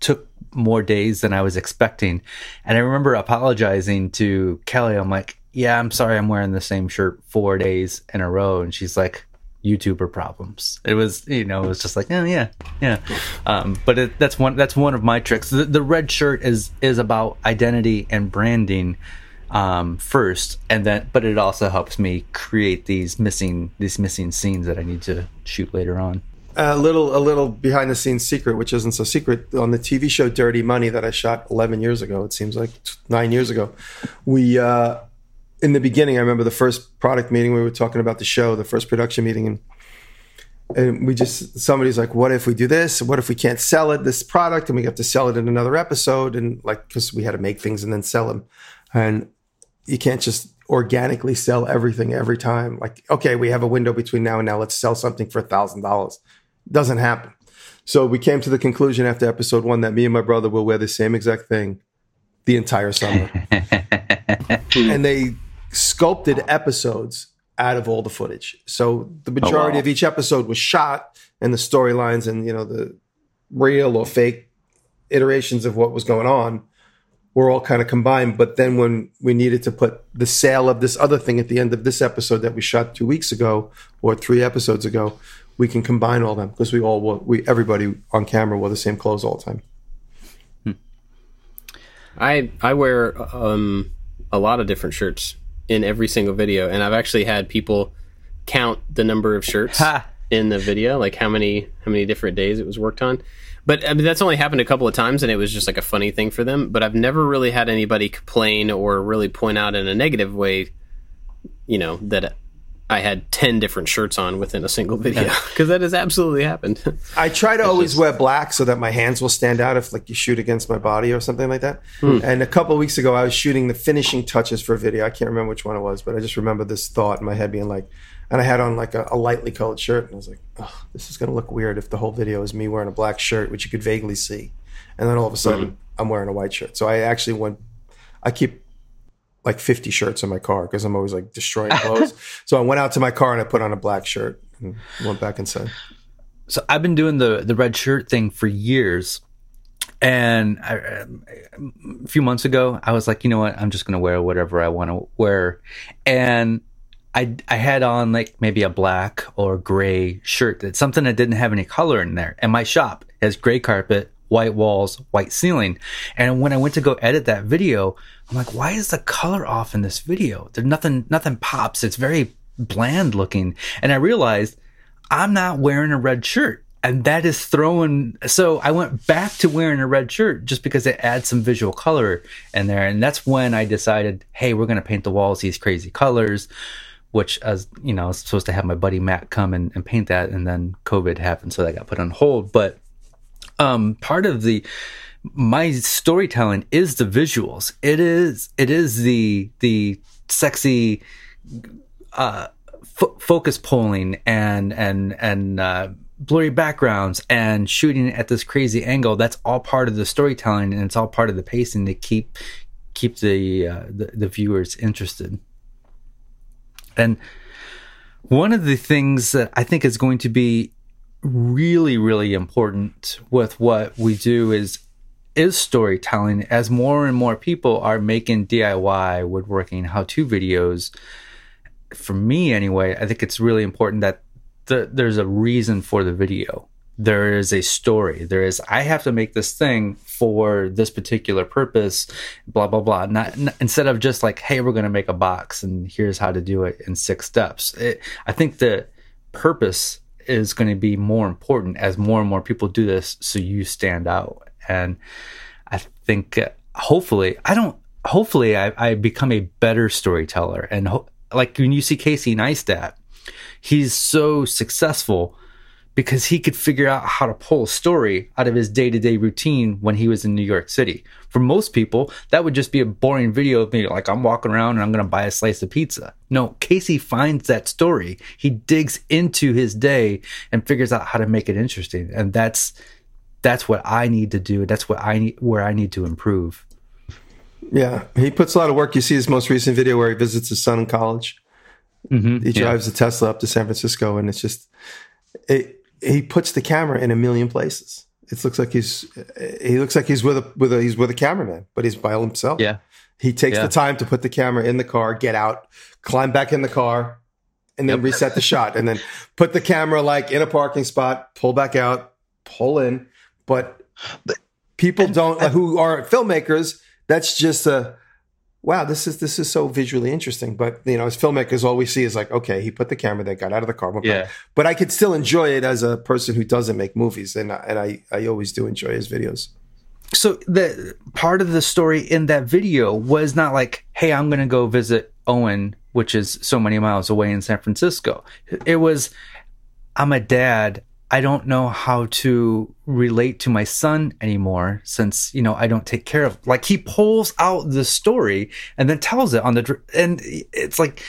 took more days than I was expecting, and I remember apologizing to Kelly. I'm like, "Yeah, I'm sorry. I'm wearing the same shirt four days in a row," and she's like. YouTuber problems. It was, you know, it was just like, oh yeah, yeah. Um, but it, that's one that's one of my tricks. The, the red shirt is is about identity and branding um, first, and then, but it also helps me create these missing these missing scenes that I need to shoot later on. a little a little behind the scenes secret, which isn't so secret. On the TV show Dirty Money that I shot 11 years ago, it seems like nine years ago, we uh, in the beginning, I remember the first product meeting we were talking about the show, the first production meeting, and and we just somebody's like, "What if we do this? What if we can't sell it this product and we have to sell it in another episode?" And like, because we had to make things and then sell them, and you can't just organically sell everything every time. Like, okay, we have a window between now and now. Let's sell something for a thousand dollars. Doesn't happen. So we came to the conclusion after episode one that me and my brother will wear the same exact thing the entire summer, and they sculpted episodes out of all the footage. So the oh, majority wow. of each episode was shot and the storylines and you know the real or fake iterations of what was going on were all kind of combined. But then when we needed to put the sale of this other thing at the end of this episode that we shot two weeks ago or three episodes ago, we can combine all them because we all wore, we everybody on camera wore the same clothes all the time. I I wear um, a lot of different shirts in every single video, and I've actually had people count the number of shirts Ha. in the video, like how many how many different days it was worked on. But I mean, that's only happened a couple of times, and it was just like a funny thing for them. But I've never really had anybody complain or really point out in a negative way, you know, that I had ten different shirts on within a single video because that has absolutely happened. I try to always wear black so that my hands will stand out if like you shoot against my body or something like that. Hmm. And a couple of weeks ago, I was shooting the finishing touches for a video. I can't remember which one it was, but I just remember this thought in my head being like, and I had on like a, a lightly colored shirt, and I was like, oh, this is gonna look weird if the whole video is me wearing a black shirt, which you could vaguely see, and then all of a sudden I'm wearing a white shirt. So I actually went, I keep like 50 shirts in my car because I'm always like destroying clothes. so I went out to my car and I put on a black shirt and went back inside. So I've been doing the the red shirt thing for years, and I, a few months ago I was like, you know what, I'm just gonna wear whatever I want to wear, and I I had on like maybe a black or gray shirt that's something that didn't have any color in there, and my shop has gray carpet. White walls, white ceiling. And when I went to go edit that video, I'm like, why is the color off in this video? There's nothing, nothing pops. It's very bland looking. And I realized I'm not wearing a red shirt. And that is throwing. So I went back to wearing a red shirt just because it adds some visual color in there. And that's when I decided, hey, we're going to paint the walls these crazy colors, which, as you know, I was supposed to have my buddy Matt come and, and paint that. And then COVID happened. So that got put on hold. But um, part of the, my storytelling is the visuals. It is, it is the, the sexy, uh, fo- focus pulling and and and uh, blurry backgrounds and shooting at this crazy angle. That's all part of the storytelling, and it's all part of the pacing to keep keep the uh, the, the viewers interested. And one of the things that I think is going to be really really important with what we do is is storytelling as more and more people are making DIY woodworking how to videos for me anyway, I think it's really important that the, there's a reason for the video. There is a story. There is, I have to make this thing for this particular purpose, blah, blah, blah. Not, instead of just like, hey, we're going to make a box and here's how to do it in six steps. It, I think the purpose is going to be more important as more and more people do this so you stand out. And I think uh, hopefully, I don't, hopefully I, I become a better storyteller and ho- like when you see Casey Neistat, he's so successful because he could figure out how to pull a story out of his day to day routine when he was in New York City. For most people, that would just be a boring video of me, like I'm walking around and I'm going to buy a slice of pizza. No, Casey finds that story. He digs into his day and figures out how to make it interesting. And that's, that's what I need to do. That's what I need, where I need to improve. Yeah, he puts a lot of work. You see his most recent video where he visits his son in college. Mm-hmm. He drives a Tesla up to San Francisco, and it's just it, he puts the camera in a million places. It looks like he's he looks like he's with a with a he's with a cameraman, but he's by himself. Yeah. He takes Yeah. the time to put the camera in the car, get out, climb back in the car, and then reset the shot, and then put the camera like in a parking spot, pull back out, pull in. But people don't who are filmmakers. That's just a wow, this is this is so visually interesting. But you know, as filmmakers, all we see is like, okay, he put the camera there, got out of the car. Yeah. But I could still enjoy it as a person who doesn't make movies, and I- and I I always do enjoy his videos. so the part of the story in that video was not like hey i'm gonna go visit owen which is so many miles away in san francisco it was i'm a dad i don't know how to relate to my son anymore since you know i don't take care of like he pulls out the story and then tells it on the and it's like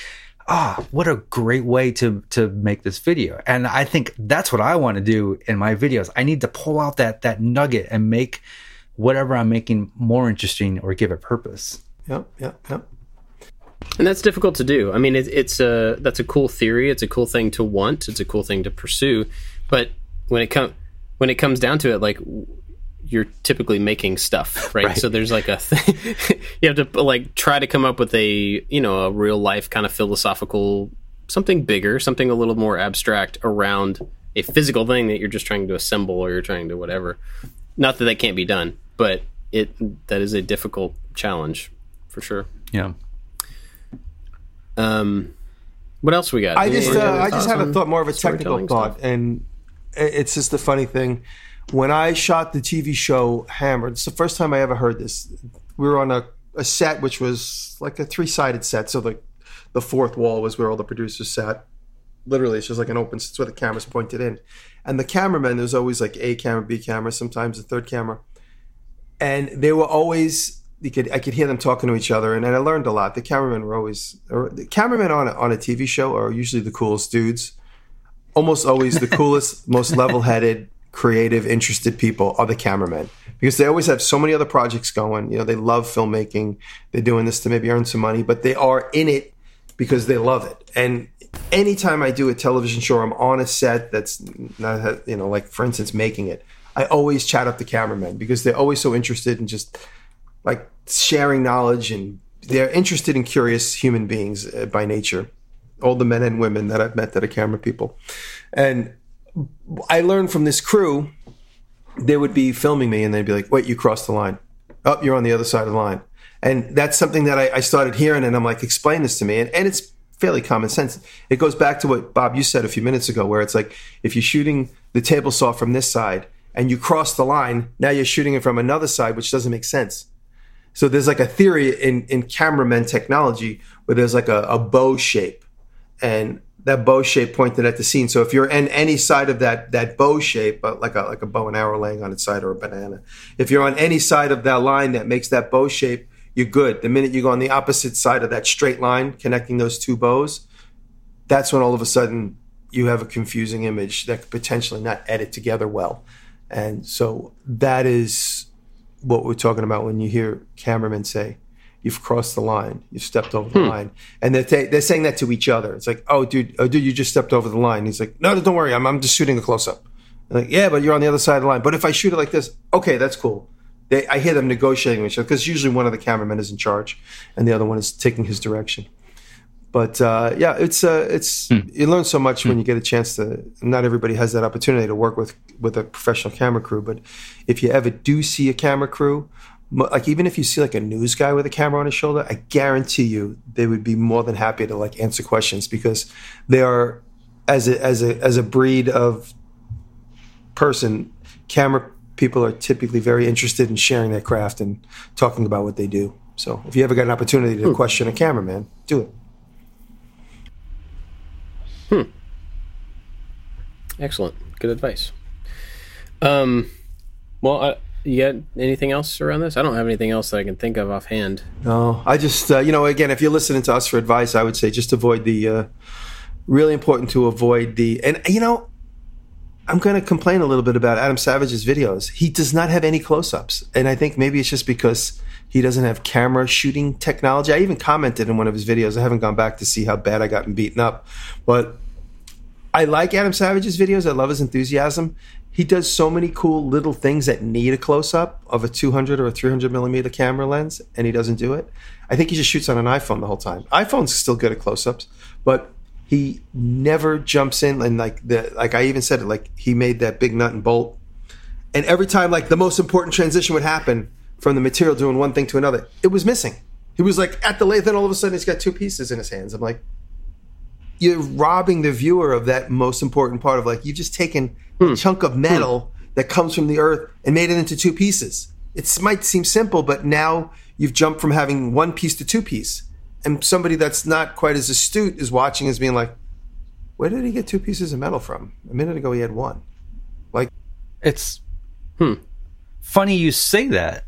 ah what a great way to to make this video and i think that's what i want to do in my videos i need to pull out that that nugget and make whatever i'm making more interesting or give it purpose Yep, yep, yep. And that's difficult to do. I mean, it, it's a that's a cool theory. It's a cool thing to want. It's a cool thing to pursue. But when it comes when it comes down to it, like you're typically making stuff, right? Right. So there's like a thing you have to like try to come up with a you know a real life kind of philosophical something bigger, something a little more abstract around a physical thing that you're just trying to assemble or you're trying to whatever. Not that that can't be done, but it that is a difficult challenge for sure. yeah Um, what else we got? I just other uh, I just had a thought, more of a technical thought, stuff? and i- it's just a funny thing. When I shot the TV show Hammered, it's the first time I ever heard this. We were on a, a set which was like a three sided set, so the the fourth wall was where all the producers sat. Literally, it's just like an open. It's where the cameras pointed in, and the cameraman. There's always like a camera, B camera, sometimes a third camera, and they were always. You could I could hear them talking to each other, and, and I learned a lot. The cameramen were always or the cameramen on a, on a TV show are usually the coolest dudes. Almost always the coolest, most level headed, creative, interested people are the cameramen because they always have so many other projects going. You know, they love filmmaking. They're doing this to maybe earn some money, but they are in it because they love it. And anytime I do a television show, I'm on a set that's not, you know, like for instance, making it. I always chat up the cameramen because they're always so interested in just like sharing knowledge and they're interested and curious human beings uh, by nature. All the men and women that I've met that are camera people. And I learned from this crew, they would be filming me and they'd be like, wait, you crossed the line. Oh, you're on the other side of the line. And that's something that I, I started hearing and I'm like, explain this to me. And, and it's fairly common sense. It goes back to what Bob, you said a few minutes ago, where it's like, if you're shooting the table saw from this side and you cross the line, now you're shooting it from another side, which doesn't make sense. So there's like a theory in, in cameraman technology where there's like a, a bow shape and that bow shape pointed at the scene. So if you're in any side of that that bow shape, uh, like a like a bow and arrow laying on its side or a banana, if you're on any side of that line that makes that bow shape, you're good. The minute you go on the opposite side of that straight line connecting those two bows, that's when all of a sudden you have a confusing image that could potentially not edit together well. And so that is what we're talking about when you hear cameramen say, "You've crossed the line. You've stepped over the line," and they're they're saying that to each other. It's like, "Oh, dude, oh, dude, you just stepped over the line." He's like, "No, no, don't worry. I'm I'm just shooting a close up." Like, yeah, but you're on the other side of the line. But if I shoot it like this, okay, that's cool. They, I hear them negotiating with each other because usually one of the cameramen is in charge, and the other one is taking his direction. But uh, yeah, it's uh, it's you learn so much when you get a chance to. Not everybody has that opportunity to work with with a professional camera crew, but if you ever do see a camera crew, like even if you see like a news guy with a camera on his shoulder, I guarantee you they would be more than happy to like answer questions because they are as a as a as a breed of person, camera people are typically very interested in sharing their craft and talking about what they do. So if you ever got an opportunity to question a cameraman, do it. Hmm. Excellent. Good advice. Um, well, uh, you got anything else around this? I don't have anything else that I can think of offhand. No, I just uh, you know again, if you're listening to us for advice, I would say just avoid the. Uh, really important to avoid the and you know. I'm going to complain a little bit about Adam Savage's videos. He does not have any close-ups, and I think maybe it's just because he doesn't have camera shooting technology. I even commented in one of his videos. I haven't gone back to see how bad I got beaten up, but I like Adam Savage's videos. I love his enthusiasm. He does so many cool little things that need a close up of a 200 or a 300 millimeter camera lens, and he doesn't do it. I think he just shoots on an iPhone the whole time. iPhone's still good at close ups, but he never jumps in and like the like I even said it like he made that big nut and bolt, and every time like the most important transition would happen from the material doing one thing to another, it was missing. He was like at the lathe, and all of a sudden he's got two pieces in his hands. I'm like, you're robbing the viewer of that most important part of like you've just taken a hmm. chunk of metal hmm. that comes from the earth and made it into two pieces. It might seem simple, but now you've jumped from having one piece to two piece. And somebody that's not quite as astute is watching as being like, where did he get two pieces of metal from? A minute ago he had one. Like, It's hmm. funny you say that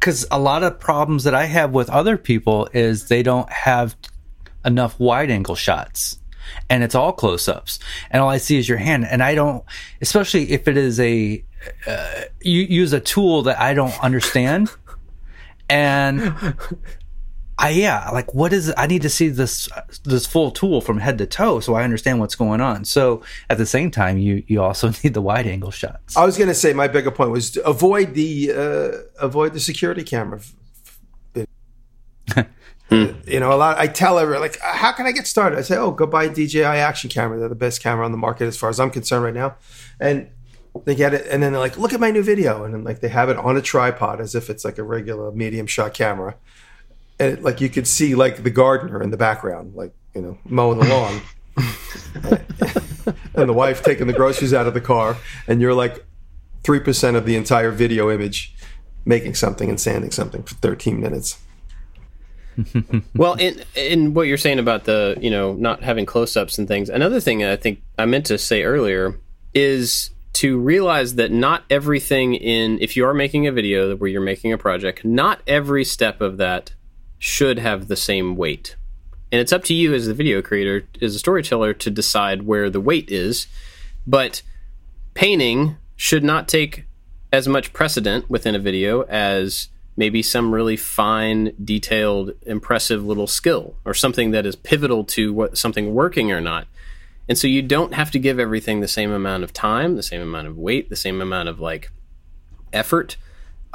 because a lot of problems that I have with other people is they don't have enough wide angle shots. And it's all close ups and all I see is your hand. And I don't especially if it is a uh, you use a tool that I don't understand. And I yeah like what is? I need to see this this full tool from head to toe so I understand what's going on. So at the same time you you also need the wide angle shots. I was going to say my bigger point was to avoid the uh, avoid the security camera. f- you know, a lot. I tell everyone like, how can I get started? I say, oh, go buy a DJI action camera. They're the best camera on the market as far as I'm concerned right now. And they get it, and then they're like, look at my new video, and then like they have it on a tripod as if it's like a regular medium shot camera, and like you could see like the gardener in the background, like you know, mowing the lawn. and the wife taking the groceries out of the car, and you're like three percent of the entire video image, making something and sanding something for 13 minutes. Well, in in what you're saying about the you know not having close-ups and things, another thing I think I meant to say earlier is to realize that not everything in if you are making a video where you're making a project, not every step of that should have the same weight. And it's up to you as the video creator, as a storyteller, to decide where the weight is. But painting should not take as much precedent within a video as maybe some really fine, detailed, impressive little skill or something that is pivotal to what something working or not. And so you don't have to give everything the same amount of time, the same amount of weight, the same amount of like effort.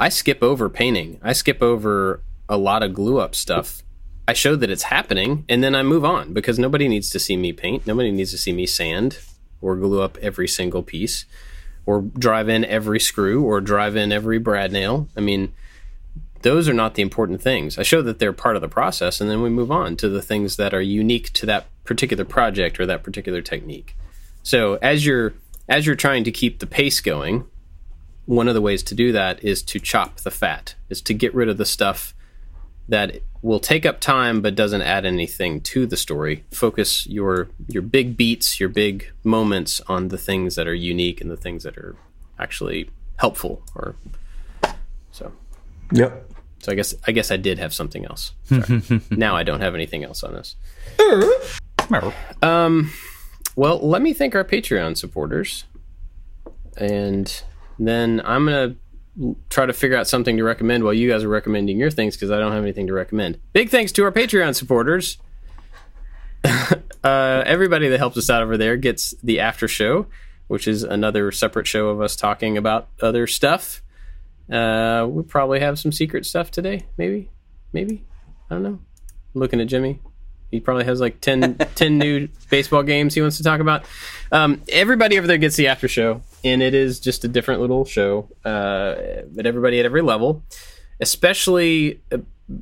I skip over painting. I skip over a lot of glue up stuff. I show that it's happening and then I move on because nobody needs to see me paint. Nobody needs to see me sand or glue up every single piece or drive in every screw or drive in every brad nail. I mean, those are not the important things. I show that they're part of the process, and then we move on to the things that are unique to that particular project or that particular technique. So as you're as you're trying to keep the pace going, one of the ways to do that is to chop the fat, is to get rid of the stuff that will take up time but doesn't add anything to the story. Focus your your big beats, your big moments on the things that are unique and the things that are actually helpful or so. Yep. So I guess I guess I did have something else. Sorry. now I don't have anything else on this. Um, well, let me thank our Patreon supporters, and then I'm gonna try to figure out something to recommend while you guys are recommending your things because I don't have anything to recommend. Big thanks to our Patreon supporters. uh, everybody that helps us out over there gets the after show, which is another separate show of us talking about other stuff. Uh, we probably have some secret stuff today. Maybe, maybe. I don't know. I'm looking at Jimmy. He probably has like 10, 10 new baseball games he wants to talk about. Um, everybody over there gets the after show, and it is just a different little show. Uh, but everybody at every level, especially uh,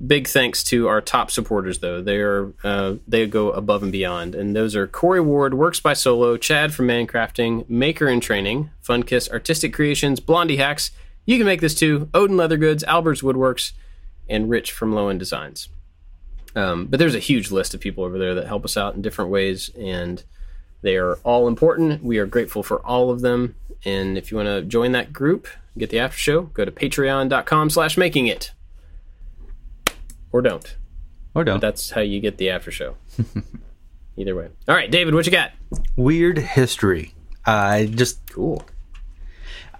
big thanks to our top supporters, though they are uh, they go above and beyond, and those are Corey Ward, Works by Solo, Chad from Mancrafting, Maker in Training, Funkiss Artistic Creations, Blondie Hacks. You can make this too. Odin Leather Goods, Albert's Woodworks, and Rich from Low End Designs. Um, but there's a huge list of people over there that help us out in different ways, and they are all important. We are grateful for all of them. And if you want to join that group, get the after show, go to patreon.com slash making it. Or don't. Or don't. That's how you get the after show. Either way. All right, David, what you got? Weird history. I just Cool.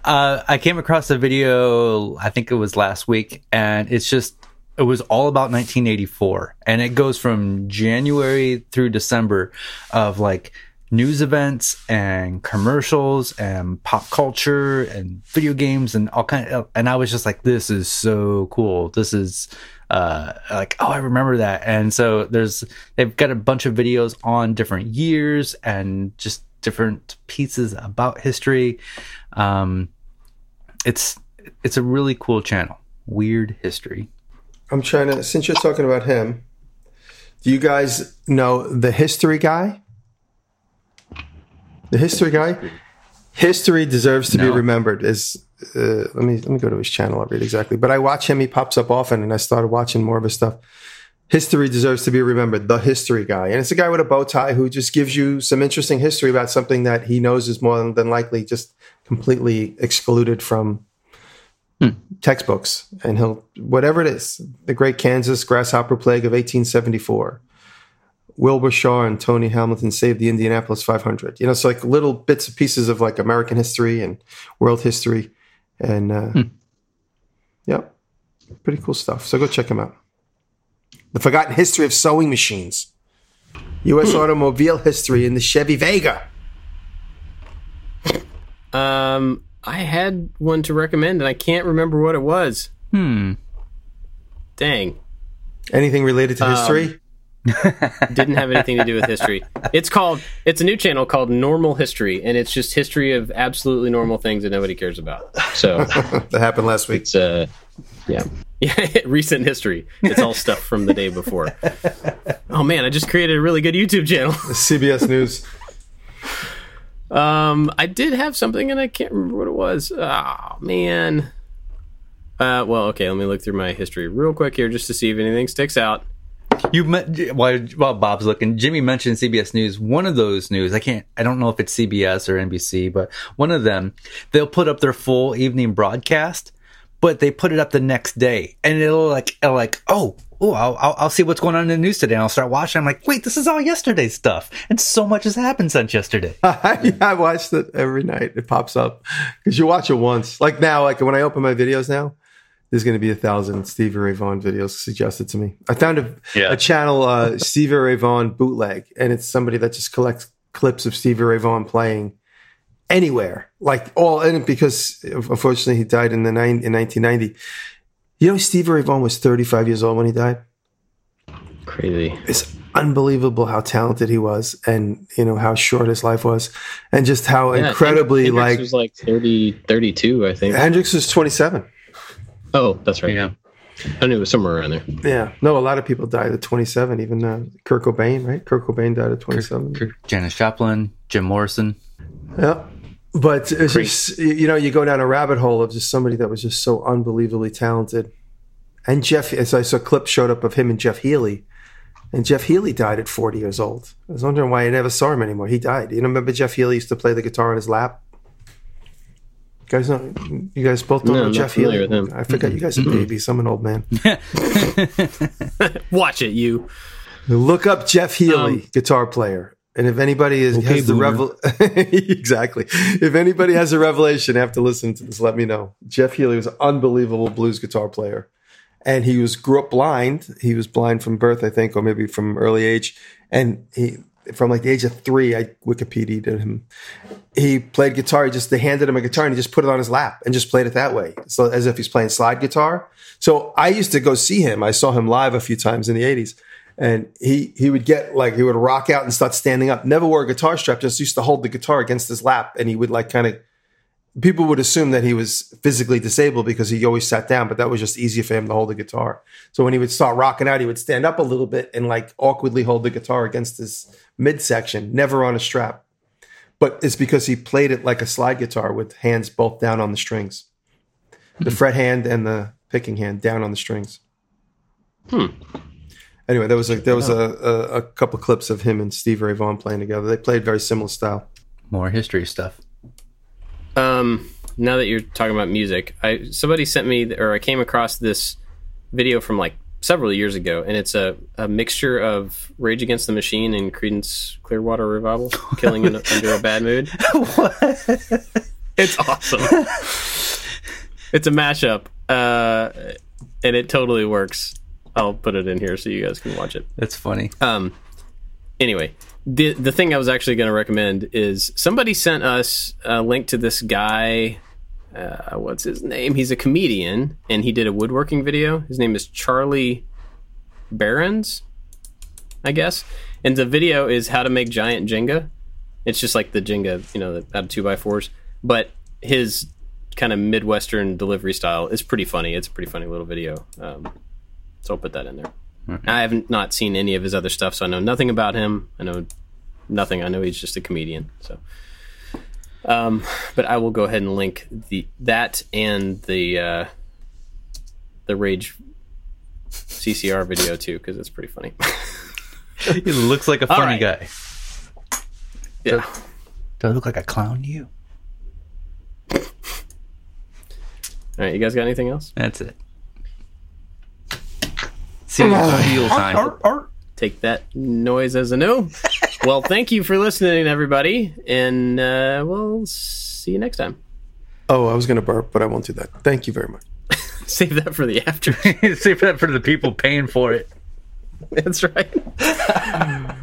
Uh, I came across a video. I think it was last week, and it's just it was all about 1984, and it goes from January through December of like news events and commercials and pop culture and video games and all kind of and I was just like this is so cool. This is uh like oh I remember that. And so there's they've got a bunch of videos on different years and just different pieces about history. Um it's it's a really cool channel weird history I'm trying to. Since you're talking about him, do you guys know the history guy? The history guy. History deserves to be remembered. Is uh, let me let me go to his channel. I'll read exactly. But I watch him. He pops up often, and I started watching more of his stuff. History deserves to be remembered. The history guy, and it's a guy with a bow tie who just gives you some interesting history about something that he knows is more than likely just completely excluded from hmm. textbooks. And he'll whatever it is, the Great Kansas Grasshopper Plague of 1874. Wilbur Shaw and Tony Hulman saved the Indianapolis 500. You know, it's like little bits and pieces of like American history and world history, and uh, hmm. yep, pretty cool stuff. So go check him out. The Forgotten History of Sewing Machines, U.S. Hmm. automobile history in the Chevy Vega. Um, I had one to recommend, and I can't remember what it was. Hmm. Dang, Anything related to history? didn't have anything to do with history. It's called. It's a new channel called Normal History, and it's just history of absolutely normal things that nobody cares about. So that happened last week. it's uh, yeah, yeah, recent history. It's all stuff from the day before. Oh man, I just created a really good YouTube channel. CBS News. Um, I did have something, and I can't remember what it was. Oh man. Uh, well, okay. Let me look through my history real quick here, just to see if anything sticks out. You met while, while Bob's looking. Jimmy mentioned CBS News. One of those news, I can't, I don't know if it's CBS or NBC, but one of them, they'll put up their full evening broadcast, but they put it up the next day, and it'll like, it'll like, oh, oh, I'll, I'll, I'll see what's going on in the news today. And I'll start watching. I'm like, wait, this is all yesterday's stuff, and so much has happened since yesterday. I, I watched it every night. It pops up because you watch it once. Like now, like when I open my videos now, there's going to be a thousand Stevie Ray Vaughan videos suggested to me. I found a, Yeah. a channel, uh, Stevie Ray Vaughan bootleg, and it's somebody that just collects clips of Stevie Ray Vaughan playing anywhere, like all. And because unfortunately he died in the nine, in 1990. You know, Steve Ray Vaughan was 35 years old when he died. Crazy. it's unbelievable how talented he was and you know how short his life was and just how Yeah, incredibly Hendrix like was like 30, 32, I think. Hendrix was 27 Oh, that's right. Yeah. I knew it was somewhere around there. yeah no a lot of people died at 27 even uh, Kurt Cobain right Kurt Cobain died at 27 Janis Joplin, Jim Morrison. yeah but it's just you know you go down a rabbit hole of just somebody that was just so unbelievably talented and Jeff as I saw clips showed up of him and Jeff Healey and Jeff Healey died at 40 years old. I was wondering why I never saw him anymore. He died. You know, remember Jeff Healey used to play the guitar on his lap? You guys know, you guys both don't No, know Jeff Healey. with him. I forgot you guys are babies. I'm an old man. Watch it, you. Look up Jeff Healey, Um, guitar player. And if anybody is, Okay, has the revel, exactly. If anybody has a revelation after listening to this, let me know. Jeff Healey was an unbelievable blues guitar player, and he was grew up blind. He was blind from birth, I think, or maybe from early age. And he, from like the age of three, I Wikipedia'd him. He played guitar. He just they handed him a guitar and he just put it on his lap and just played it that way, so as if he's playing slide guitar. So I used to go see him. I saw him live a few times in the '80s and he he would get like he would rock out and start standing up. Never wore a guitar strap. Just used to hold the guitar against his lap, and he would like kind of. People would assume that he was physically disabled because he always sat down, but that was just easier for him to hold the guitar. So when he would start rocking out, he would stand up a little bit and like awkwardly hold the guitar against his midsection, never on a strap. But it's because he played it like a slide guitar with hands both down on the strings, the hmm. fret hand and the picking hand down on the strings. Hmm. Anyway, there was a there was a, a, a couple clips of him and Steve Ray Vaughan playing together. They played very similar style. More history stuff. Um, now that you're talking about music, I somebody sent me or I came across this video from like several years ago, and it's a, a mixture of Rage Against the Machine and Creedence Clearwater Revival, killing in, under a bad moon. It's awesome. it's a mashup, uh, and it totally works. I'll put it in here so you guys can watch it. That's funny. Um, anyway, the the thing I was actually going to recommend is somebody sent us a link to this guy. Uh, what's his name? He's a comedian, and he did a woodworking video. His name is Charlie Berens, I guess. And the video is how to make giant Jenga. It's just like the Jenga, you know, out of two by fours. But his kind of midwestern delivery style is pretty funny. It's a pretty funny little video. Um, So I'll put that in there. I haven't not seen any of his other stuff, so I know nothing about him. I know nothing. I know he's just a comedian. So, um, but I will go ahead and link the that and the uh, the Rage CCR video too because it's pretty funny. He looks like a funny right. guy. yeah. Do I look like a clown to you? All right, you guys got anything else? That's it. Seal time. Take that noise as a no. well, thank you for listening, everybody, and uh, we'll see you next time. Oh, I was going to burp, but I won't do that. Thank you very much. Save that for the after. Save that for the people paying for it. That's right.